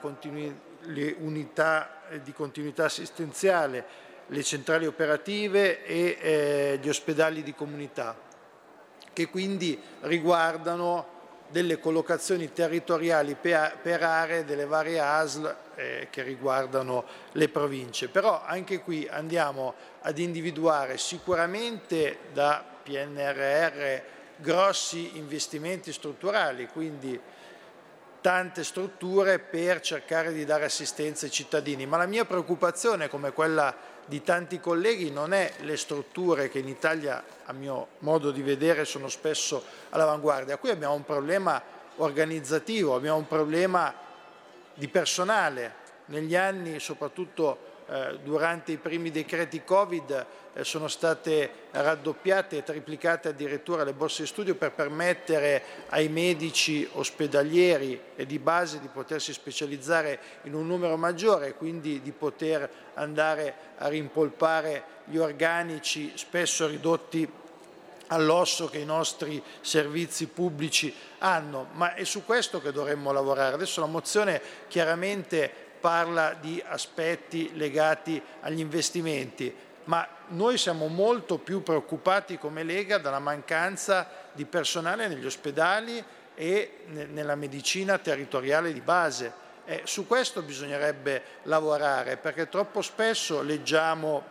le unità di continuità assistenziale, le centrali operative e eh, gli ospedali di comunità, che quindi riguardano delle collocazioni territoriali per aree delle varie ASL eh, che riguardano le province. Però anche qui andiamo ad individuare sicuramente da PNRR grossi investimenti strutturali, quindi tante strutture per cercare di dare assistenza ai cittadini, ma la mia preoccupazione, come quella di tanti colleghi, non è le strutture che in Italia, a mio modo di vedere, sono spesso all'avanguardia. Qui abbiamo un problema organizzativo, abbiamo un problema di personale. Negli anni, soprattutto durante i primi decreti Covid eh, sono state raddoppiate e triplicate addirittura le borse di studio per permettere ai medici ospedalieri e di base di potersi specializzare in un numero maggiore e quindi di poter andare a rimpolpare gli organici spesso ridotti all'osso che i nostri servizi pubblici hanno, ma è su questo che dovremmo lavorare. Adesso la mozione chiaramente parla di aspetti legati agli investimenti, ma noi siamo molto più preoccupati come Lega dalla mancanza di personale negli ospedali e nella medicina territoriale di base. Eh, su questo bisognerebbe lavorare perché troppo spesso leggiamo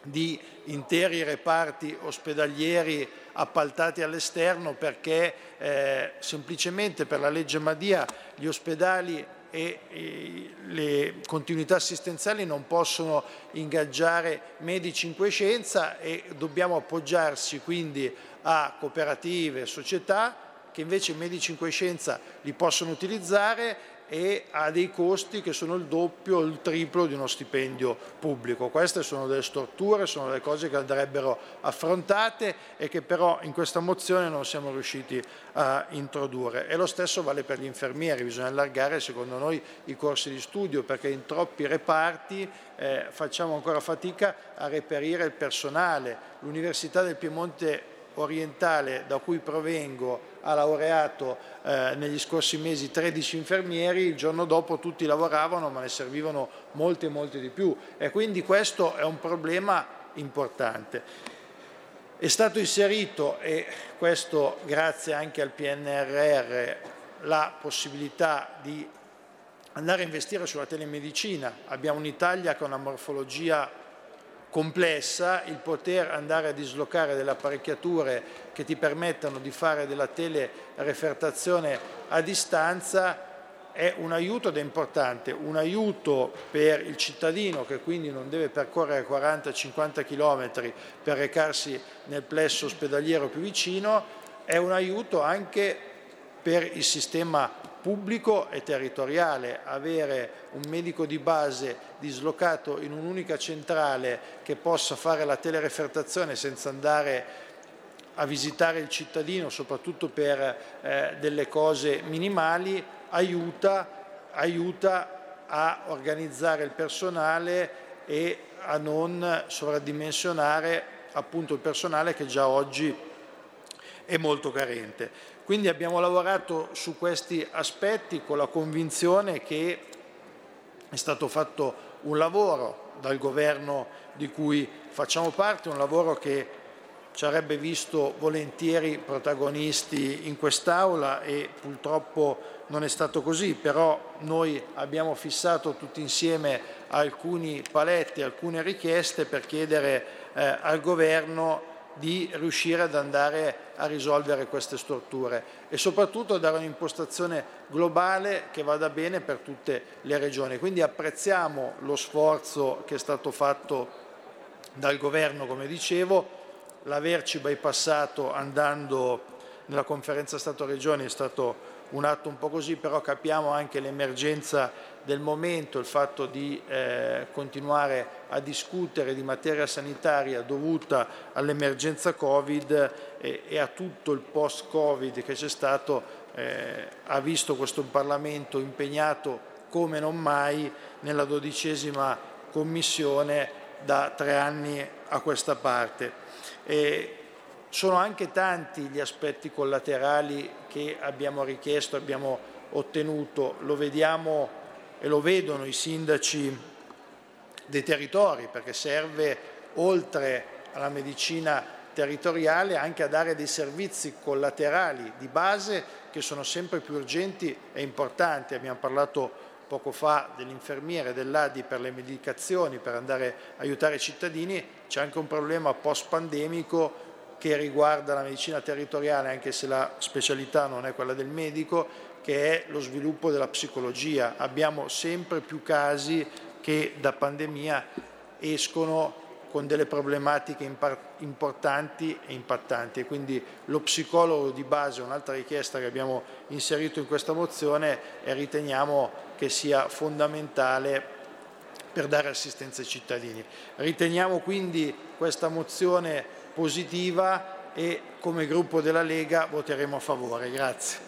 di interi reparti ospedalieri appaltati all'esterno perché eh, semplicemente per la legge Madia gli ospedali e, le continuità assistenziali non possono ingaggiare medici in quiescenza e dobbiamo appoggiarsi quindi a cooperative, società che invece i medici in quiescenza li possono utilizzare e ha dei costi che sono il doppio o il triplo di uno stipendio pubblico. Queste sono delle storture, sono delle cose che andrebbero affrontate e che però in questa mozione non siamo riusciti a introdurre. E lo stesso vale per gli infermieri, bisogna allargare secondo noi i corsi di studio perché in troppi reparti eh, facciamo ancora fatica a reperire il personale. L'Università del Piemonte orientale da cui provengo ha laureato eh, negli scorsi mesi 13 infermieri, il giorno dopo tutti lavoravano ma ne servivano molti e molti di più e quindi questo è un problema importante. È stato inserito, e questo grazie anche al PNRR, la possibilità di andare a investire sulla telemedicina. Abbiamo un'Italia con una morfologia complessa, il poter andare a dislocare delle apparecchiature che ti permettano di fare della telerefertazione a distanza è un aiuto ed è importante, un aiuto per il cittadino che quindi non deve percorrere 40-50 km per recarsi nel plesso ospedaliero più vicino, è un aiuto anche per il sistema pubblico e territoriale, avere un medico di base dislocato in un'unica centrale che possa fare la telerefertazione senza andare a visitare il cittadino, soprattutto per eh, delle cose minimali, aiuta, aiuta a organizzare il personale e a non sovradimensionare appunto il personale che già oggi è molto carente. Quindi abbiamo lavorato su questi aspetti con la convinzione che è stato fatto un lavoro dal governo di cui facciamo parte, un lavoro che ci avrebbe visto volentieri protagonisti in quest'Aula e purtroppo non è stato così, però noi abbiamo fissato tutti insieme alcuni paletti, alcune richieste per chiedere eh, al governo di riuscire ad andare a risolvere queste storture e soprattutto dare un'impostazione globale che vada bene per tutte le regioni. Quindi apprezziamo lo sforzo che è stato fatto dal governo, come dicevo, l'averci bypassato andando nella conferenza Stato-Regioni è stato un atto un po' così, però capiamo anche l'emergenza del momento, il fatto di eh, continuare a discutere di materia sanitaria dovuta all'emergenza Covid e, e, a tutto il post-Covid che c'è stato, eh, ha visto questo Parlamento impegnato come non mai nella dodicesima commissione da tre anni a questa parte. E sono anche tanti gli aspetti collaterali che abbiamo richiesto, abbiamo ottenuto, lo vediamo e lo vedono i sindaci dei territori, perché serve oltre alla medicina territoriale anche a dare dei servizi collaterali di base che sono sempre più urgenti e importanti. Abbiamo parlato poco fa dell'infermiere, dell'ADI per le medicazioni, per andare a aiutare i cittadini, c'è anche un problema post-pandemico che riguarda la medicina territoriale, anche se la specialità non è quella del medico, che è lo sviluppo della psicologia. Abbiamo sempre più casi che da pandemia escono con delle problematiche importanti e impattanti e quindi lo psicologo di base, un'altra richiesta che abbiamo inserito in questa mozione e riteniamo che sia fondamentale per dare assistenza ai cittadini. Riteniamo quindi questa mozione positiva e come gruppo della Lega voteremo a favore. Grazie.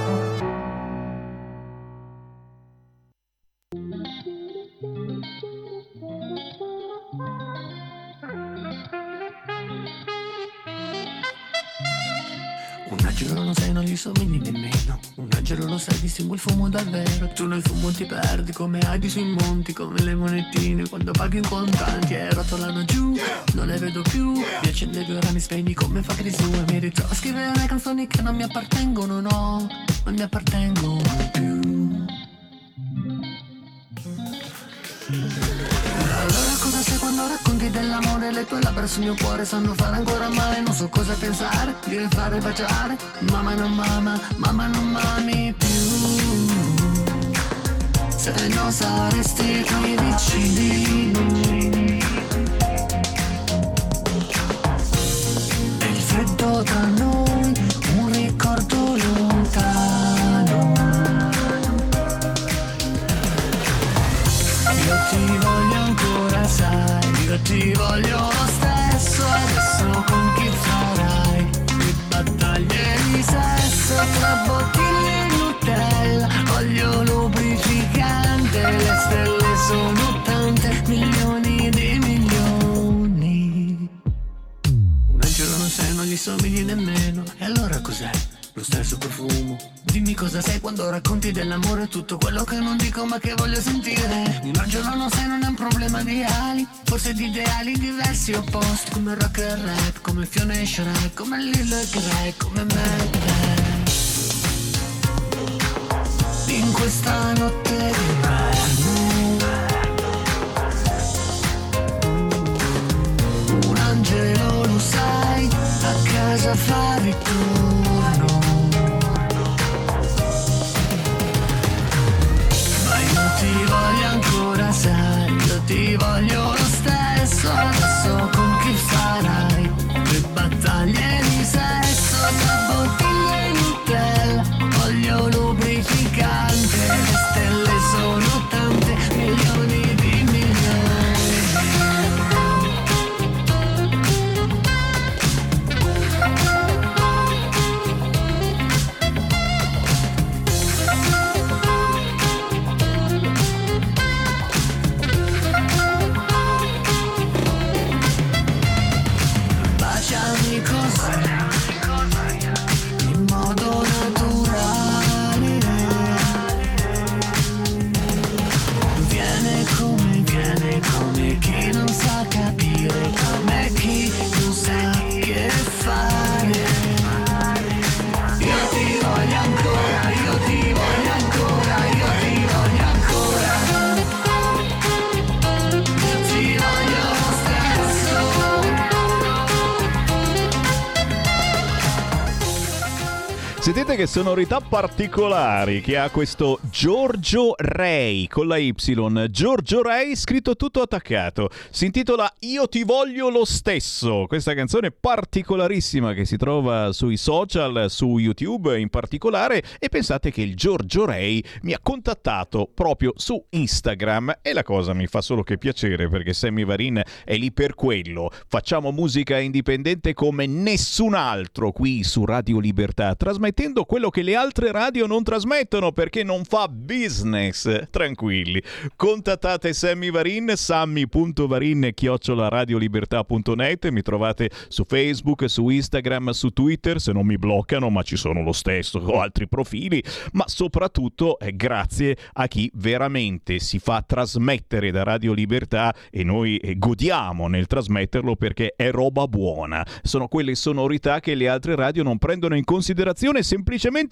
Angelo lo sai, non gli somigli nemmeno. Un angelo lo sai, distingue il fumo dal vero. Tu nel fumo ti perdi come Heidi sui monti, come le monetine quando paghi in contanti. E rotolano giù, non le vedo più. Mi accendevi ora mi spegni come fa Crisu. E mi ritrovo a scrivere canzoni che non mi appartengono, no, non mi appartengono più. Quando racconti dell'amore? Le tue labbra sul mio cuore sanno fare ancora male. Non so cosa pensare, dire fare baciare. Mamma non mama, mamma non mami più. Se non saresti qui vicino E il freddo tra noi, ti voglio lo stesso Adesso con chi farai? Le battaglie di sesso Tra bottiglie di Nutella, olio lubrificante Le stelle sono tante, milioni di milioni. Un angelo non sei, non gli somigli nemmeno. E allora cos'è? Lo stesso profumo. Dimmi cosa sei quando racconti dell'amore Tutto quello che non dico ma che voglio sentire. Angelo non sei, non è un problema di ali Forse di ideali diversi opposti. Come rock e rap, come Fiona e Shrek Come Lil e Greg, come me In questa notte d'inverno Un angelo lo sai A casa fa ritorno Sentite che sonorità particolari che ha questo Giorgio Ray con la Y. Giorgio Ray scritto tutto attaccato. Si intitola Io ti voglio lo stesso. Questa canzone particolarissima che si trova sui social, su YouTube in particolare. E pensate che il Giorgio Ray mi ha contattato proprio su Instagram. E la cosa mi fa solo che piacere perché Sammy Varin è lì per quello. Facciamo musica indipendente come nessun altro qui su Radio Libertà. Trasmettendo trasmettendo quello che le altre radio non trasmettono perché non fa business. Tranquilli. Contattate Sammy Varin, sammy.varin chiocciolaradiolibertà.net, mi trovate su Facebook, su Instagram, su Twitter, se non mi bloccano, ma ci sono lo stesso, ho altri profili, ma soprattutto eh, grazie a chi veramente si fa trasmettere da Radio Libertà e noi eh, godiamo nel trasmetterlo perché è roba buona. Sono quelle sonorità che le altre radio non prendono in considerazione semplicemente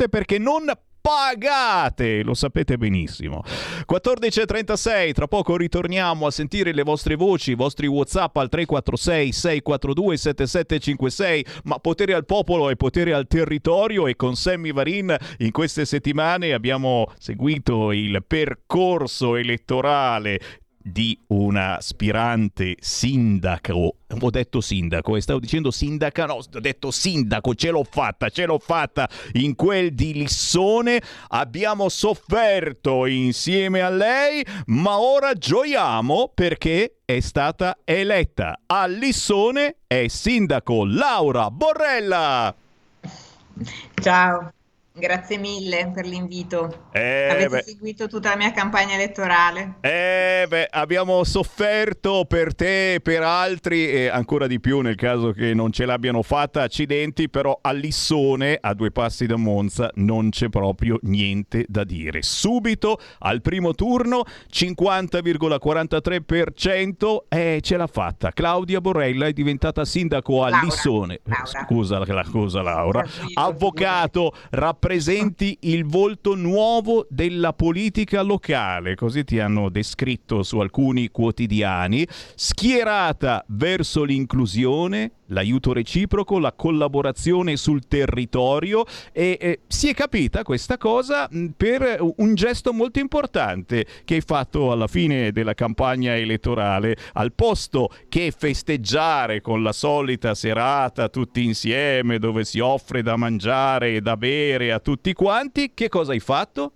perché non pagate, lo sapete benissimo. 14.36, tra poco ritorniamo a sentire le vostre voci, i vostri WhatsApp al 346 642 7756, ma potere al popolo e potere al territorio e con Sammy Varin in queste settimane abbiamo seguito il percorso elettorale di un aspirante sindaco. Ho detto sindaco e stavo dicendo sindaca, no, ho detto sindaco, ce l'ho fatta, ce l'ho fatta in quel di Lissone. Abbiamo sofferto insieme a lei, ma ora gioiamo perché è stata eletta. A Lissone è sindaco Laura Borrella. Ciao. Grazie mille per l'invito. Eh, Avete beh. seguito tutta la mia campagna elettorale. Eh beh, abbiamo sofferto per te e per altri e ancora di più nel caso che non ce l'abbiano fatta, accidenti, però a Lissone, a due passi da Monza, non c'è proprio niente da dire. Subito al primo turno 50,43% e ce l'ha fatta. Claudia Borrella è diventata sindaco a Laura. Lissone. Laura. Scusa, la- scusa Laura. Avvocato, rappresenti il volto nuovo della politica locale, così ti hanno descritto su alcuni quotidiani, schierata verso l'inclusione, l'aiuto reciproco, la collaborazione sul territorio e eh, si è capita questa cosa per un gesto molto importante che hai fatto alla fine della campagna elettorale, al posto che festeggiare con la solita serata tutti insieme dove si offre da mangiare e da bere a tutti quanti, che cosa hai fatto?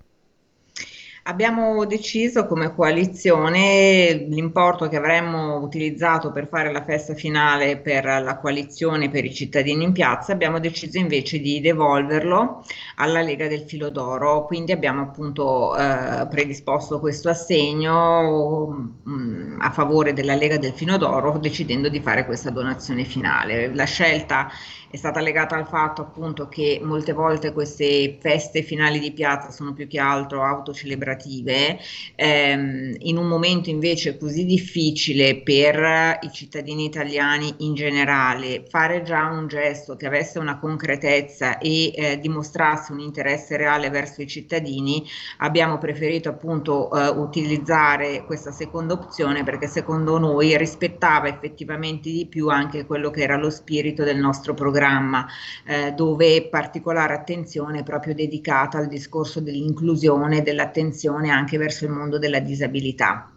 Abbiamo deciso come coalizione l'importo che avremmo utilizzato per fare la festa finale per la coalizione per i cittadini in piazza, abbiamo deciso invece di devolverlo alla Lega del Filo d'Oro, quindi abbiamo appunto eh, predisposto questo assegno mh, a favore della Lega del Filo d'Oro decidendo di fare questa donazione finale. La scelta è stata legata al fatto appunto che molte volte queste feste finali di piazza sono più che altro autocelebrative, ehm, in un momento invece così difficile per i cittadini italiani in generale, fare già un gesto che avesse una concretezza e eh, dimostrasse un interesse reale verso i cittadini, abbiamo preferito appunto eh, utilizzare questa seconda opzione perché secondo noi rispettava effettivamente di più anche quello che era lo spirito del nostro programma eh, dove particolare attenzione è proprio dedicata al discorso dell'inclusione e dell'attenzione anche verso il mondo della disabilità.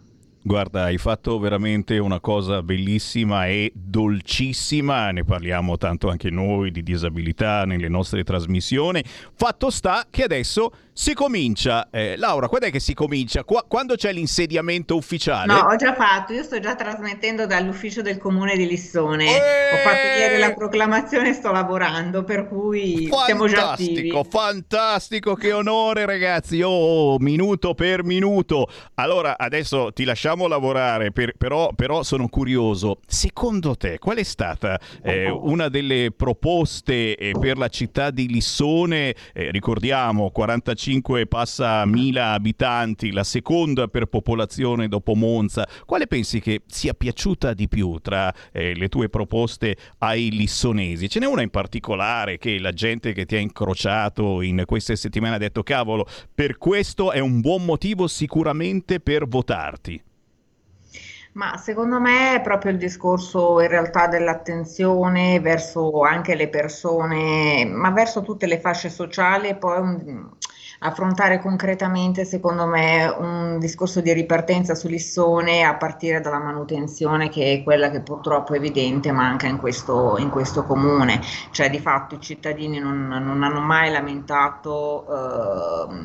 Guarda, hai fatto veramente una cosa bellissima e dolcissima, ne parliamo tanto anche noi di disabilità nelle nostre trasmissioni. Fatto sta che adesso si comincia. Eh, Laura, quando è che si comincia? Qua- quando c'è l'insediamento ufficiale? No, ho già fatto, io sto già trasmettendo dall'ufficio del comune di Lissone, ho fatto ieri la proclamazione e sto lavorando, per cui siamo già. Fantastico, fantastico, che onore ragazzi, oh, minuto per minuto. Allora, adesso ti lasciamo lavorare, per- però, però sono curioso, secondo te qual è stata eh, una delle proposte eh, per la città di Lissone? Eh, ricordiamo, 45 passa mila abitanti, la seconda per popolazione dopo Monza. Quale pensi che sia piaciuta di più tra eh, le tue proposte ai lissonesi? Ce n'è una in particolare che la gente che ti ha incrociato in queste settimane ha detto cavolo, per questo è un buon motivo sicuramente per votarti. Ma secondo me è proprio il discorso in realtà dell'attenzione verso anche le persone, ma verso tutte le fasce sociali poi un, affrontare concretamente, secondo me, un discorso di ripartenza su Lissone a partire dalla manutenzione che è quella che purtroppo è evidente manca in questo, in questo comune. Cioè di fatto i cittadini non, non hanno mai lamentato, eh,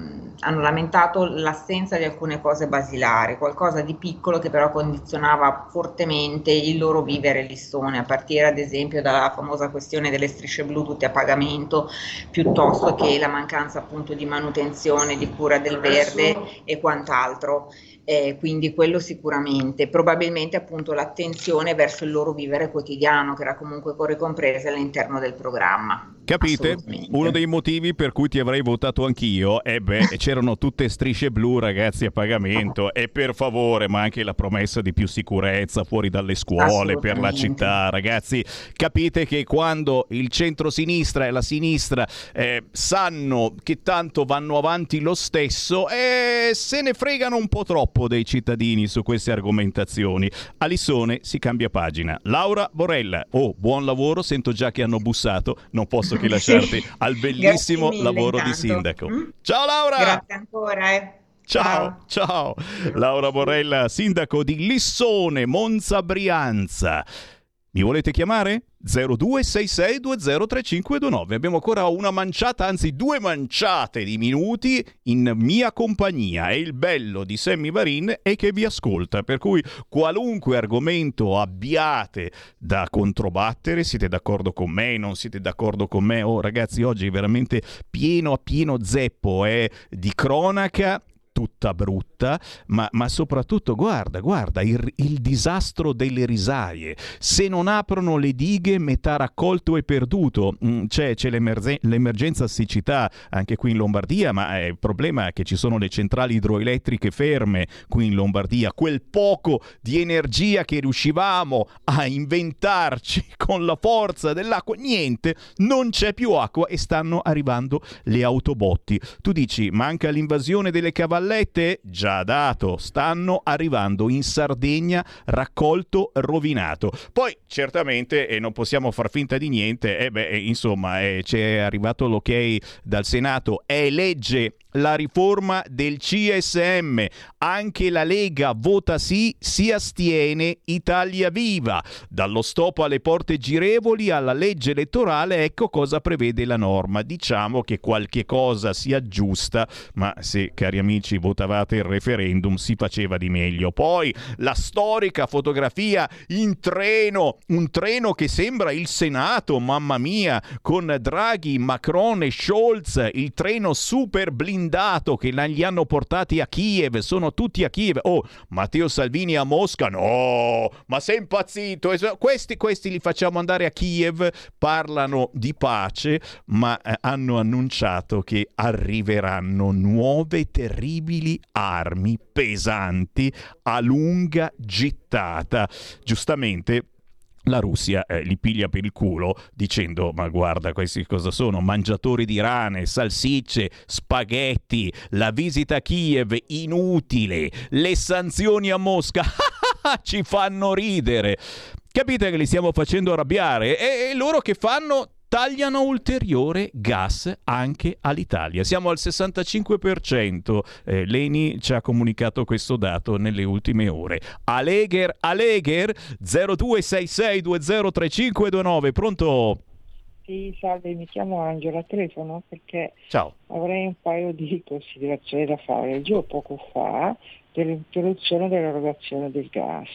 hanno lamentato l'assenza di alcune cose basilari, qualcosa di piccolo che però condizionava fortemente il loro vivere Lissone, a partire ad esempio dalla famosa questione delle strisce blu tutte a pagamento, piuttosto che la mancanza appunto di manutenzione manutenzione, di cura del verde e quant'altro. Eh, quindi quello sicuramente, probabilmente appunto l'attenzione verso il loro vivere quotidiano che era comunque ricompresa all'interno del programma. Capite? Uno dei motivi per cui ti avrei votato anch'io, e beh, c'erano tutte strisce blu ragazzi a pagamento e per favore, ma anche la promessa di più sicurezza fuori dalle scuole, per la città, ragazzi, capite che quando il centro-sinistra e la sinistra eh, sanno che tanto vanno avanti lo stesso e se ne fregano un po' troppo troppo dei cittadini su queste argomentazioni. A Lissone si cambia pagina. Laura Borella, oh, buon lavoro, sento già che hanno bussato, non posso che lasciarti al bellissimo lavoro intanto. di sindaco. Mm? Ciao Laura! Grazie ancora. Eh. Ciao, ciao, Laura Borella, sindaco di Lissone, Monza Brianza. Mi volete chiamare? 0266203529. Abbiamo ancora una manciata, anzi due manciate di minuti in mia compagnia e il bello di Sammy Varin è che vi ascolta, per cui qualunque argomento abbiate da controbattere, siete d'accordo con me, non siete d'accordo con me, oh ragazzi oggi è veramente pieno a pieno zeppo eh, di cronaca tutta brutta, ma, ma soprattutto guarda, guarda il, il, disastro delle risaie. Se non aprono le dighe, metà raccolto è perduto. Mm, c'è, c'è l'emergen- l'emergenza siccità anche qui in Lombardia, ma il problema è che ci sono le centrali idroelettriche ferme qui in Lombardia. Quel poco di energia che riuscivamo a inventarci con la forza dell'acqua, niente, non c'è più acqua e stanno arrivando le autobotti. Tu dici, manca l'invasione delle cavallette? Vallette? Già dato, stanno arrivando in Sardegna raccolto rovinato. Poi certamente, e non possiamo far finta di niente, eh beh, insomma, eh, c'è arrivato l'ok dal Senato, è legge la riforma del CSM. Anche la Lega vota sì, si astiene Italia Viva. Dallo stop alle porte girevoli alla legge elettorale, ecco cosa prevede la norma. Diciamo che qualche cosa si aggiusta, ma se, cari amici, votavate il referendum si faceva di meglio. Poi la storica fotografia in treno, un treno che sembra il Senato, mamma mia, con Draghi, Macron e Scholz, il treno super blindato blindato che li hanno portati a Kiev, sono tutti a Kiev. Oh, Matteo Salvini a Mosca? No, ma sei impazzito. Questi, questi li facciamo andare a Kiev, parlano di pace, ma eh, hanno annunciato che arriveranno nuove terribili armi pesanti a lunga gittata. Giustamente la Russia eh, li piglia per il culo dicendo ma guarda questi cosa sono? Mangiatori di rane, salsicce, spaghetti, la visita a Kiev inutile, le sanzioni a Mosca. Ci fanno ridere. Capite che li stiamo facendo arrabbiare? E, e loro che fanno tagliano ulteriore gas anche all'Italia. Siamo al 65%, eh, l'ENI ci ha comunicato questo dato nelle ultime ore. Alegher, Alegher 0266203529, pronto? Sì, salve, mi chiamo Angela, telefono perché Ciao. avrei un paio di considerazioni da fare. Leggevo poco fa dell'interruzione dell'erogazione del gas,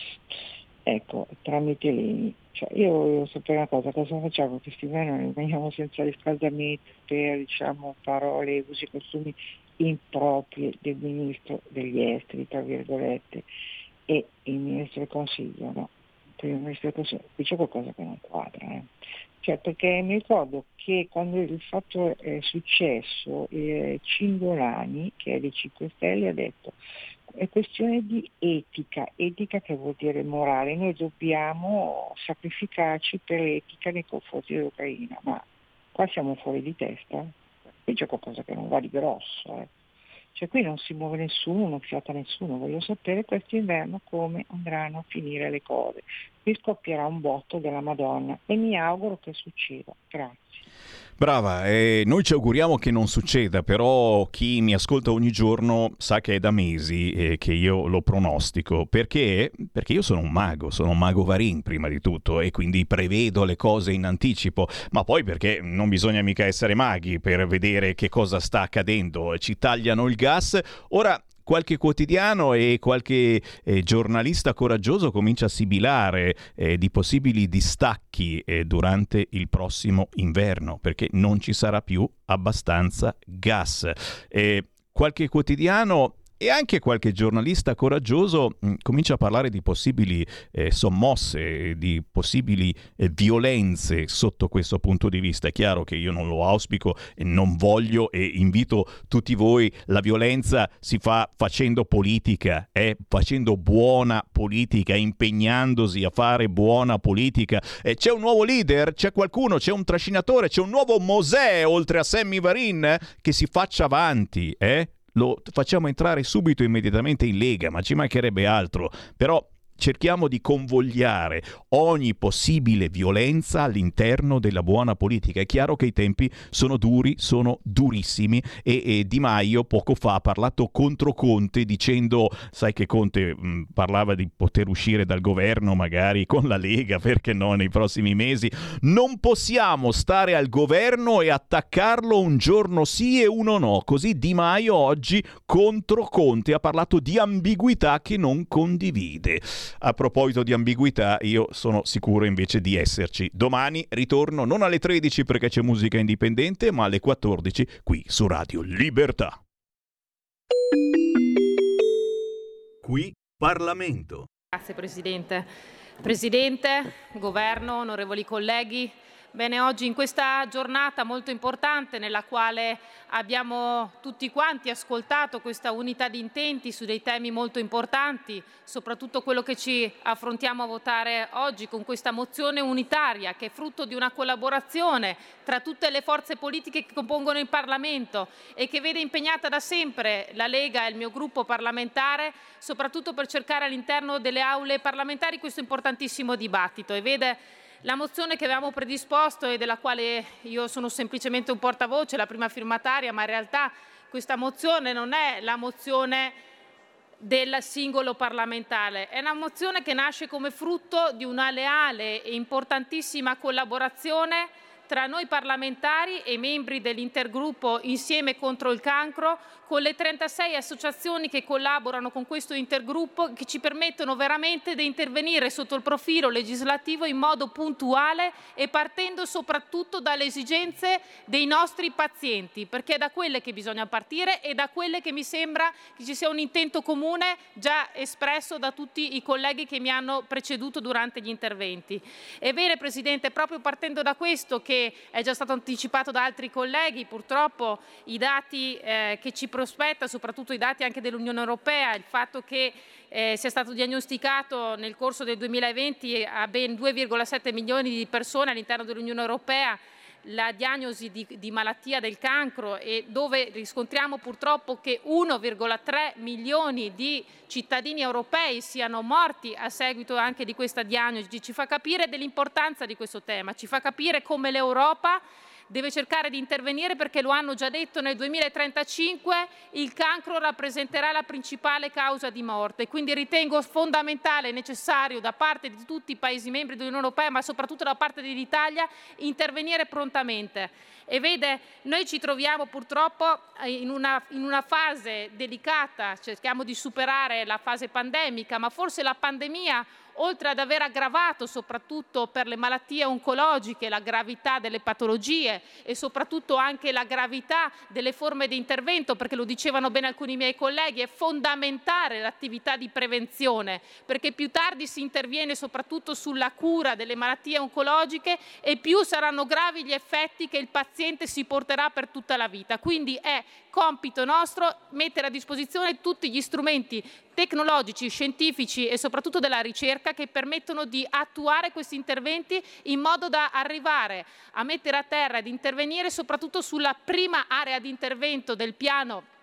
ecco, tramite l'ENI cioè, io volevo sapere una cosa, cosa facciamo questi mesi? Rimaniamo senza riscaldamento per diciamo, parole, usi e costumi impropri del ministro degli esteri, tra virgolette, e il ministro del Consiglio, no? Per il ministro del Consiglio, qui c'è qualcosa che non quadra. Eh? Cioè, perché mi ricordo che quando il fatto è successo, eh, Cingolani, che è dei 5 Stelle, ha detto è questione di etica, etica che vuol dire morale, noi dobbiamo sacrificarci per l'etica nei confronti dell'Ucraina, ma qua siamo fuori di testa, qui c'è qualcosa che non va di grosso. Eh. Cioè qui non si muove nessuno, non fiata nessuno, voglio sapere quest'inverno come andranno a finire le cose. Qui scoppierà un botto della Madonna e mi auguro che succeda. Grazie. Brava, eh, noi ci auguriamo che non succeda, però chi mi ascolta ogni giorno sa che è da mesi eh, che io lo pronostico, perché? Perché io sono un mago, sono un mago Varin prima di tutto e quindi prevedo le cose in anticipo, ma poi perché non bisogna mica essere maghi per vedere che cosa sta accadendo, ci tagliano il gas, ora qualche quotidiano e qualche eh, giornalista coraggioso comincia a sibilare eh, di possibili distacchi eh, durante il prossimo inverno, perché non ci sarà più abbastanza gas. qualche quotidiano e anche qualche giornalista coraggioso mm, comincia a parlare di possibili eh, sommosse, di possibili eh, violenze sotto questo punto di vista. È chiaro che io non lo auspico e non voglio e invito tutti voi, la violenza si fa facendo politica, eh, facendo buona politica, impegnandosi a fare buona politica. c'è un nuovo leader, c'è qualcuno, c'è un trascinatore, c'è un nuovo Mosè oltre a Sammy Varin che si faccia avanti, eh? Lo facciamo entrare subito immediatamente in Lega, ma ci mancherebbe altro. Però cerchiamo di convogliare ogni possibile violenza all'interno della buona politica. È chiaro che i tempi sono duri, sono durissimi e, e Di Maio poco fa ha parlato contro Conte dicendo, sai che Conte mh, parlava di poter uscire dal governo magari con la Lega, perché no, nei prossimi mesi. Non possiamo stare al governo e attaccarlo un giorno sì e uno no. Così Di Maio oggi contro Conte ha parlato di ambiguità che non condivide. A proposito di ambiguità, io sono sicuro invece di esserci. Domani ritorno non alle 13 perché c'è musica indipendente, ma alle 14 qui su Radio Libertà. Qui Parlamento. Grazie Presidente. Presidente, Governo, onorevoli colleghi, Bene, oggi in questa giornata molto importante nella quale abbiamo tutti quanti ascoltato questa unità di intenti su dei temi molto importanti, soprattutto quello che ci affrontiamo a votare oggi con questa mozione unitaria che è frutto di una collaborazione tra tutte le forze politiche che compongono il Parlamento e che vede impegnata da sempre la Lega e il mio gruppo parlamentare, soprattutto per cercare all'interno delle aule parlamentari questo importantissimo dibattito e vede la mozione che avevamo predisposto e della quale io sono semplicemente un portavoce, la prima firmataria, ma in realtà questa mozione non è la mozione del singolo parlamentare, è una mozione che nasce come frutto di una leale e importantissima collaborazione tra noi parlamentari e membri dell'intergruppo Insieme contro il cancro, con le 36 associazioni che collaborano con questo intergruppo che ci permettono veramente di intervenire sotto il profilo legislativo in modo puntuale e partendo soprattutto dalle esigenze dei nostri pazienti, perché è da quelle che bisogna partire e da quelle che mi sembra che ci sia un intento comune già espresso da tutti i colleghi che mi hanno preceduto durante gli interventi. Ebbene Presidente, proprio partendo da questo che è già stato anticipato da altri colleghi, purtroppo i dati eh, che ci prospetta, soprattutto i dati anche dell'Unione Europea, il fatto che eh, sia stato diagnosticato nel corso del 2020 a ben 2,7 milioni di persone all'interno dell'Unione Europea la diagnosi di, di, malattia del cancro e dove riscontriamo purtroppo che 1,3 milioni di cittadini europei siano morti a seguito anche di questa diagnosi, ci fa capire dell'importanza di questo tema, ci fa capire come l'Europa deve cercare di intervenire perché lo hanno già detto nel 2035 il cancro rappresenterà la principale causa di morte. Quindi ritengo fondamentale e necessario da parte di tutti i Paesi membri dell'Unione Europea, ma soprattutto da parte dell'Italia, intervenire prontamente. E vede, noi ci troviamo purtroppo in una, in una fase delicata, cerchiamo di superare la fase pandemica, ma forse la pandemia oltre ad aver aggravato soprattutto per le malattie oncologiche la gravità delle patologie e soprattutto anche la gravità delle forme di intervento, perché lo dicevano bene alcuni miei colleghi, è fondamentale l'attività di prevenzione, perché più tardi si interviene soprattutto sulla cura delle malattie oncologiche e più saranno gravi gli effetti che il paziente si porterà per tutta la vita. Quindi è compito nostro mettere a disposizione tutti gli strumenti tecnologici, scientifici e soprattutto della ricerca che permettono di attuare questi interventi in modo da arrivare a mettere a terra ed intervenire soprattutto sulla prima area di intervento del piano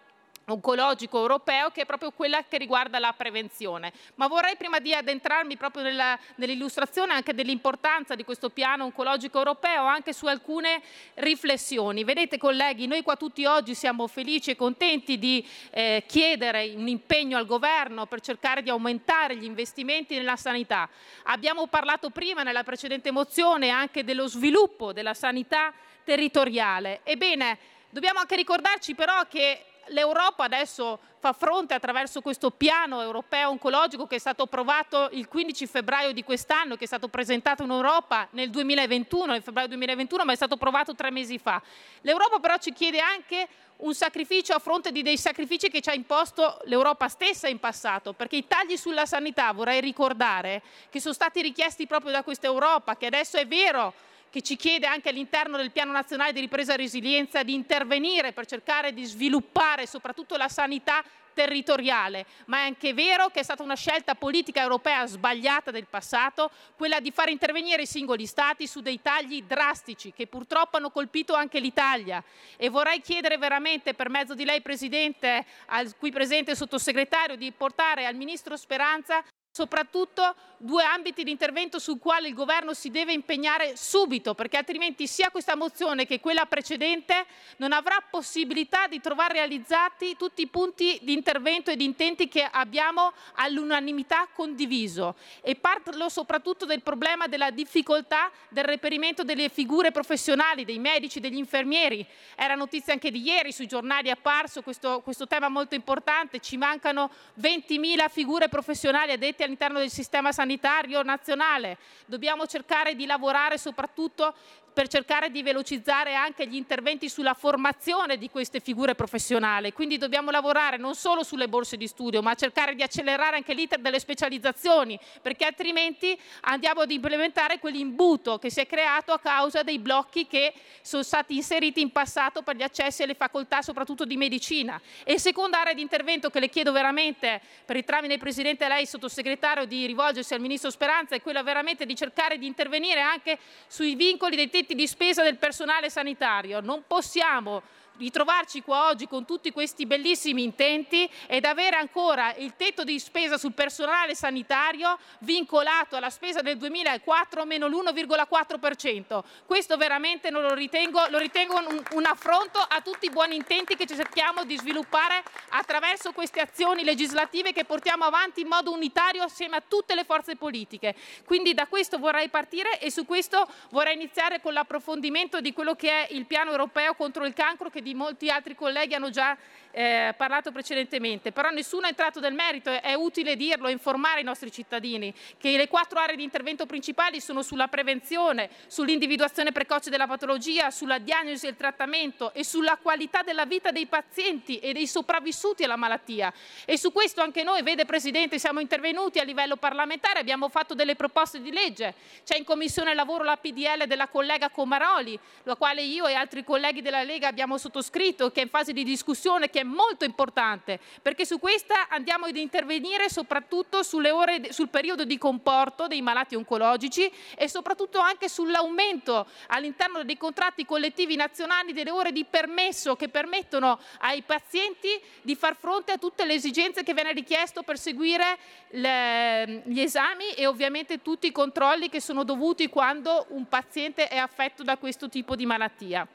oncologico europeo che è proprio quella che riguarda la prevenzione. Ma vorrei prima di addentrarmi proprio nella, nell'illustrazione anche dell'importanza di questo piano oncologico europeo anche su alcune riflessioni. Vedete colleghi, noi qua tutti oggi siamo felici e contenti di eh, chiedere un impegno al governo per cercare di aumentare gli investimenti nella sanità. Abbiamo parlato prima nella precedente mozione anche dello sviluppo della sanità territoriale. Ebbene, dobbiamo anche ricordarci però che l'Europa adesso fa fronte attraverso questo piano europeo oncologico che è stato approvato il 15 febbraio di quest'anno, che è stato presentato in Europa nel 2021, nel febbraio 2021, ma è stato approvato tre mesi fa. L'Europa però ci chiede anche un sacrificio a fronte di dei sacrifici che ci ha imposto l'Europa stessa in passato, perché i tagli sulla sanità, vorrei ricordare, che sono stati richiesti proprio da questa Europa, che adesso è vero che ci chiede anche all'interno del Piano nazionale di ripresa e resilienza di intervenire per cercare di sviluppare soprattutto la sanità territoriale, ma è anche vero che è stata una scelta politica europea sbagliata del passato, quella di far intervenire i singoli Stati su dei tagli drastici che purtroppo hanno colpito anche l'Italia. E vorrei chiedere veramente per mezzo di lei, Presidente, al qui presente sottosegretario, di portare al Ministro Speranza soprattutto due ambiti di intervento sul quale il governo si deve impegnare subito, perché altrimenti sia questa mozione che quella precedente non avrà possibilità di trovare realizzati tutti i punti di intervento e di intenti che abbiamo all'unanimità condiviso. E parlo soprattutto del problema della difficoltà del reperimento delle figure professionali, dei medici, degli infermieri. Era notizia anche di ieri sui giornali è apparso questo, questo tema molto importante, ci mancano 20.000 figure professionali addetti all'interno del sistema sanitario nazionale. Dobbiamo cercare di lavorare soprattutto per cercare di velocizzare anche gli interventi sulla formazione di queste figure professionali. Quindi dobbiamo lavorare non solo sulle borse di studio, ma cercare di accelerare anche l'iter delle specializzazioni, perché altrimenti andiamo ad implementare quell'imbuto che si è creato a causa dei blocchi che sono stati inseriti in passato per gli accessi alle facoltà, soprattutto di medicina. E il secondo area di intervento che le chiedo veramente, per il tramite del Presidente lei, sottosegretario, di rivolgersi al Ministro Speranza, è quella veramente di cercare di intervenire anche sui vincoli dei tetti di spesa del personale sanitario. Non possiamo ritrovarci qua oggi con tutti questi bellissimi intenti ed avere ancora il tetto di spesa sul personale sanitario vincolato alla spesa del 2004 meno l'1,4%. Questo veramente non lo ritengo, lo ritengo un, un affronto a tutti i buoni intenti che cerchiamo di sviluppare attraverso queste azioni legislative che portiamo avanti in modo unitario assieme a tutte le forze politiche. Quindi da questo vorrei partire e su questo vorrei iniziare con l'approfondimento di quello che è il piano europeo contro il cancro che di molti altri colleghi hanno già eh, parlato precedentemente, però nessuno è entrato nel merito, è utile dirlo, informare i nostri cittadini che le quattro aree di intervento principali sono sulla prevenzione, sull'individuazione precoce della patologia, sulla diagnosi e il trattamento e sulla qualità della vita dei pazienti e dei sopravvissuti alla malattia. E su questo anche noi, vede Presidente, siamo intervenuti a livello parlamentare, abbiamo fatto delle proposte di legge, c'è in Commissione Lavoro la PDL della collega Comaroli, la quale io e altri colleghi della Lega abbiamo sottoscritto, che è in fase di discussione, che è molto importante, perché su questa andiamo ad intervenire soprattutto sulle ore, sul periodo di comporto dei malati oncologici e soprattutto anche sull'aumento all'interno dei contratti collettivi nazionali delle ore di permesso che permettono ai pazienti di far fronte a tutte le esigenze che viene richiesto per seguire le, gli esami e ovviamente tutti i controlli che sono dovuti quando un paziente è affetto da questo tipo di malattia.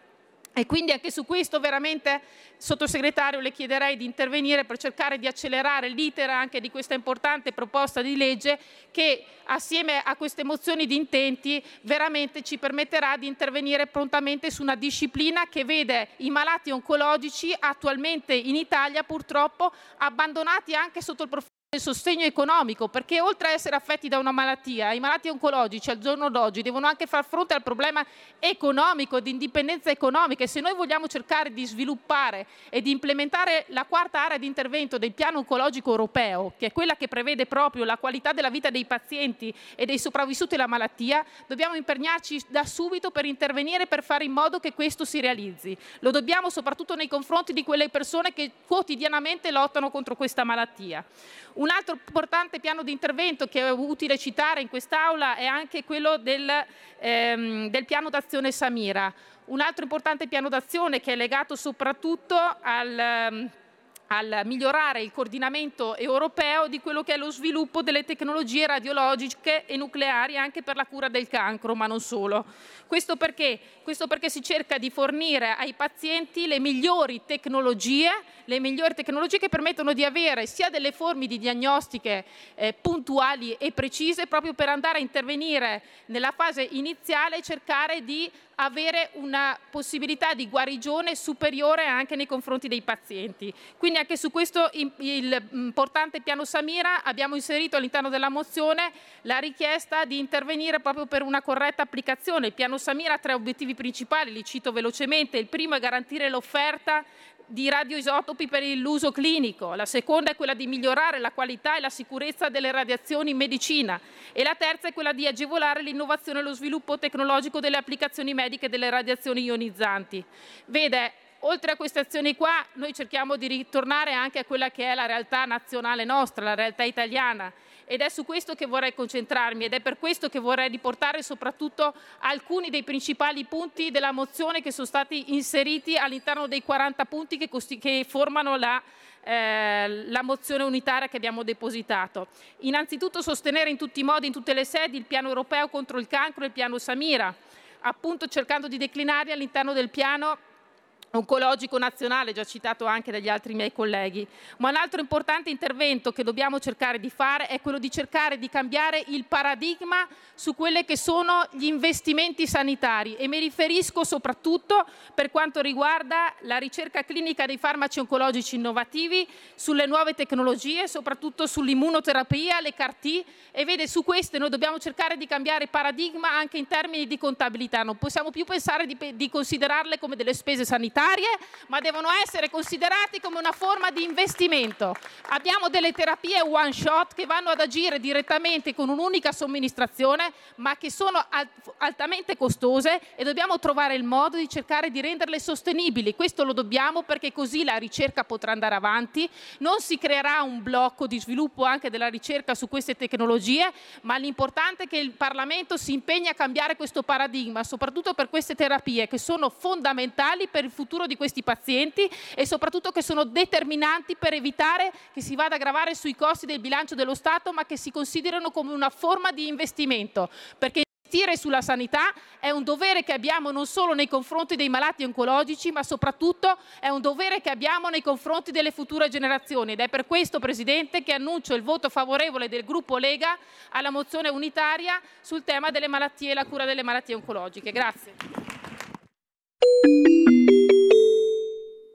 E quindi anche su questo veramente, sottosegretario, le chiederei di intervenire per cercare di accelerare l'iter anche di questa importante proposta di legge che assieme a queste mozioni di intenti veramente ci permetterà di intervenire prontamente su una disciplina che vede i malati oncologici attualmente in Italia purtroppo abbandonati anche sotto il profilo del sostegno economico, perché oltre a essere affetti da una malattia, i malati oncologici al giorno d'oggi devono anche far fronte al problema economico, di indipendenza economica e se noi vogliamo cercare di sviluppare e di implementare la quarta area di intervento del piano oncologico europeo, che è quella che prevede proprio la qualità della vita dei pazienti e dei sopravvissuti alla malattia, dobbiamo impegnarci da subito per intervenire per fare in modo che questo si realizzi. Lo dobbiamo soprattutto nei confronti di quelle persone che quotidianamente lottano contro questa malattia. Un altro importante piano di intervento che è utile citare in quest'Aula è anche quello del, ehm, del piano d'azione Samira. Un altro importante piano d'azione che è legato soprattutto al, ehm, al migliorare il coordinamento europeo di quello che è lo sviluppo delle tecnologie radiologiche e nucleari anche per la cura del cancro, ma non solo. Questo perché? Questo perché si cerca di fornire ai pazienti le migliori tecnologie, le migliori tecnologie che permettono di avere sia delle forme di diagnostiche eh, puntuali e precise proprio per andare a intervenire nella fase iniziale e cercare di avere una possibilità di guarigione superiore anche nei confronti dei pazienti. Quindi anche su questo importante piano Samira abbiamo inserito all'interno della mozione la richiesta di intervenire proprio per una corretta applicazione. Il piano Samira ha tre obiettivi principali, li cito velocemente. Il primo è garantire l'offerta di radioisotopi per l'uso clinico, la seconda è quella di migliorare la qualità e la sicurezza delle radiazioni in medicina e la terza è quella di agevolare l'innovazione e lo sviluppo tecnologico delle applicazioni mediche delle radiazioni ionizzanti. Vede, oltre a queste azioni qua, noi cerchiamo di ritornare anche a quella che è la realtà nazionale nostra, la realtà italiana ed è su questo che vorrei concentrarmi ed è per questo che vorrei riportare soprattutto alcuni dei principali punti della mozione che sono stati inseriti all'interno dei 40 punti che, che formano la, eh, la mozione unitaria che abbiamo depositato. Innanzitutto sostenere in tutti i modi, in tutte le sedi, il piano europeo contro il cancro e il piano Samira, appunto cercando di declinarli all'interno del piano oncologico nazionale, già citato anche dagli altri miei colleghi. Ma un altro importante intervento che dobbiamo cercare di fare è quello di cercare di cambiare il paradigma su quelli che sono gli investimenti sanitari. E mi riferisco soprattutto per quanto riguarda la ricerca clinica dei farmaci oncologici innovativi, sulle nuove tecnologie, soprattutto sull'immunoterapia, le CAR-T e vede su queste noi dobbiamo cercare di cambiare paradigma anche in termini di contabilità, non possiamo più pensare di, di considerarle come delle spese sanitarie sanitarie, ma devono essere considerati come una forma di investimento. Abbiamo delle terapie one shot che vanno ad agire direttamente con un'unica somministrazione, ma che sono altamente costose e dobbiamo trovare il modo di cercare di renderle sostenibili. Questo lo dobbiamo perché così la ricerca potrà andare avanti, non si creerà un blocco di sviluppo anche della ricerca su queste tecnologie, ma l'importante è che il Parlamento si impegni a cambiare questo paradigma, soprattutto per queste terapie che sono fondamentali per il futuro futuro di questi pazienti e soprattutto che sono determinanti per evitare che si vada a gravare sui costi del bilancio dello Stato, ma che si considerano come una forma di investimento. Perché investire sulla sanità è un dovere che abbiamo non solo nei confronti dei malati oncologici, ma soprattutto è un dovere che abbiamo nei confronti delle future generazioni. Ed è per questo, Presidente, che annuncio il voto favorevole del gruppo Lega alla mozione unitaria sul tema delle malattie e la cura delle malattie oncologiche. Grazie.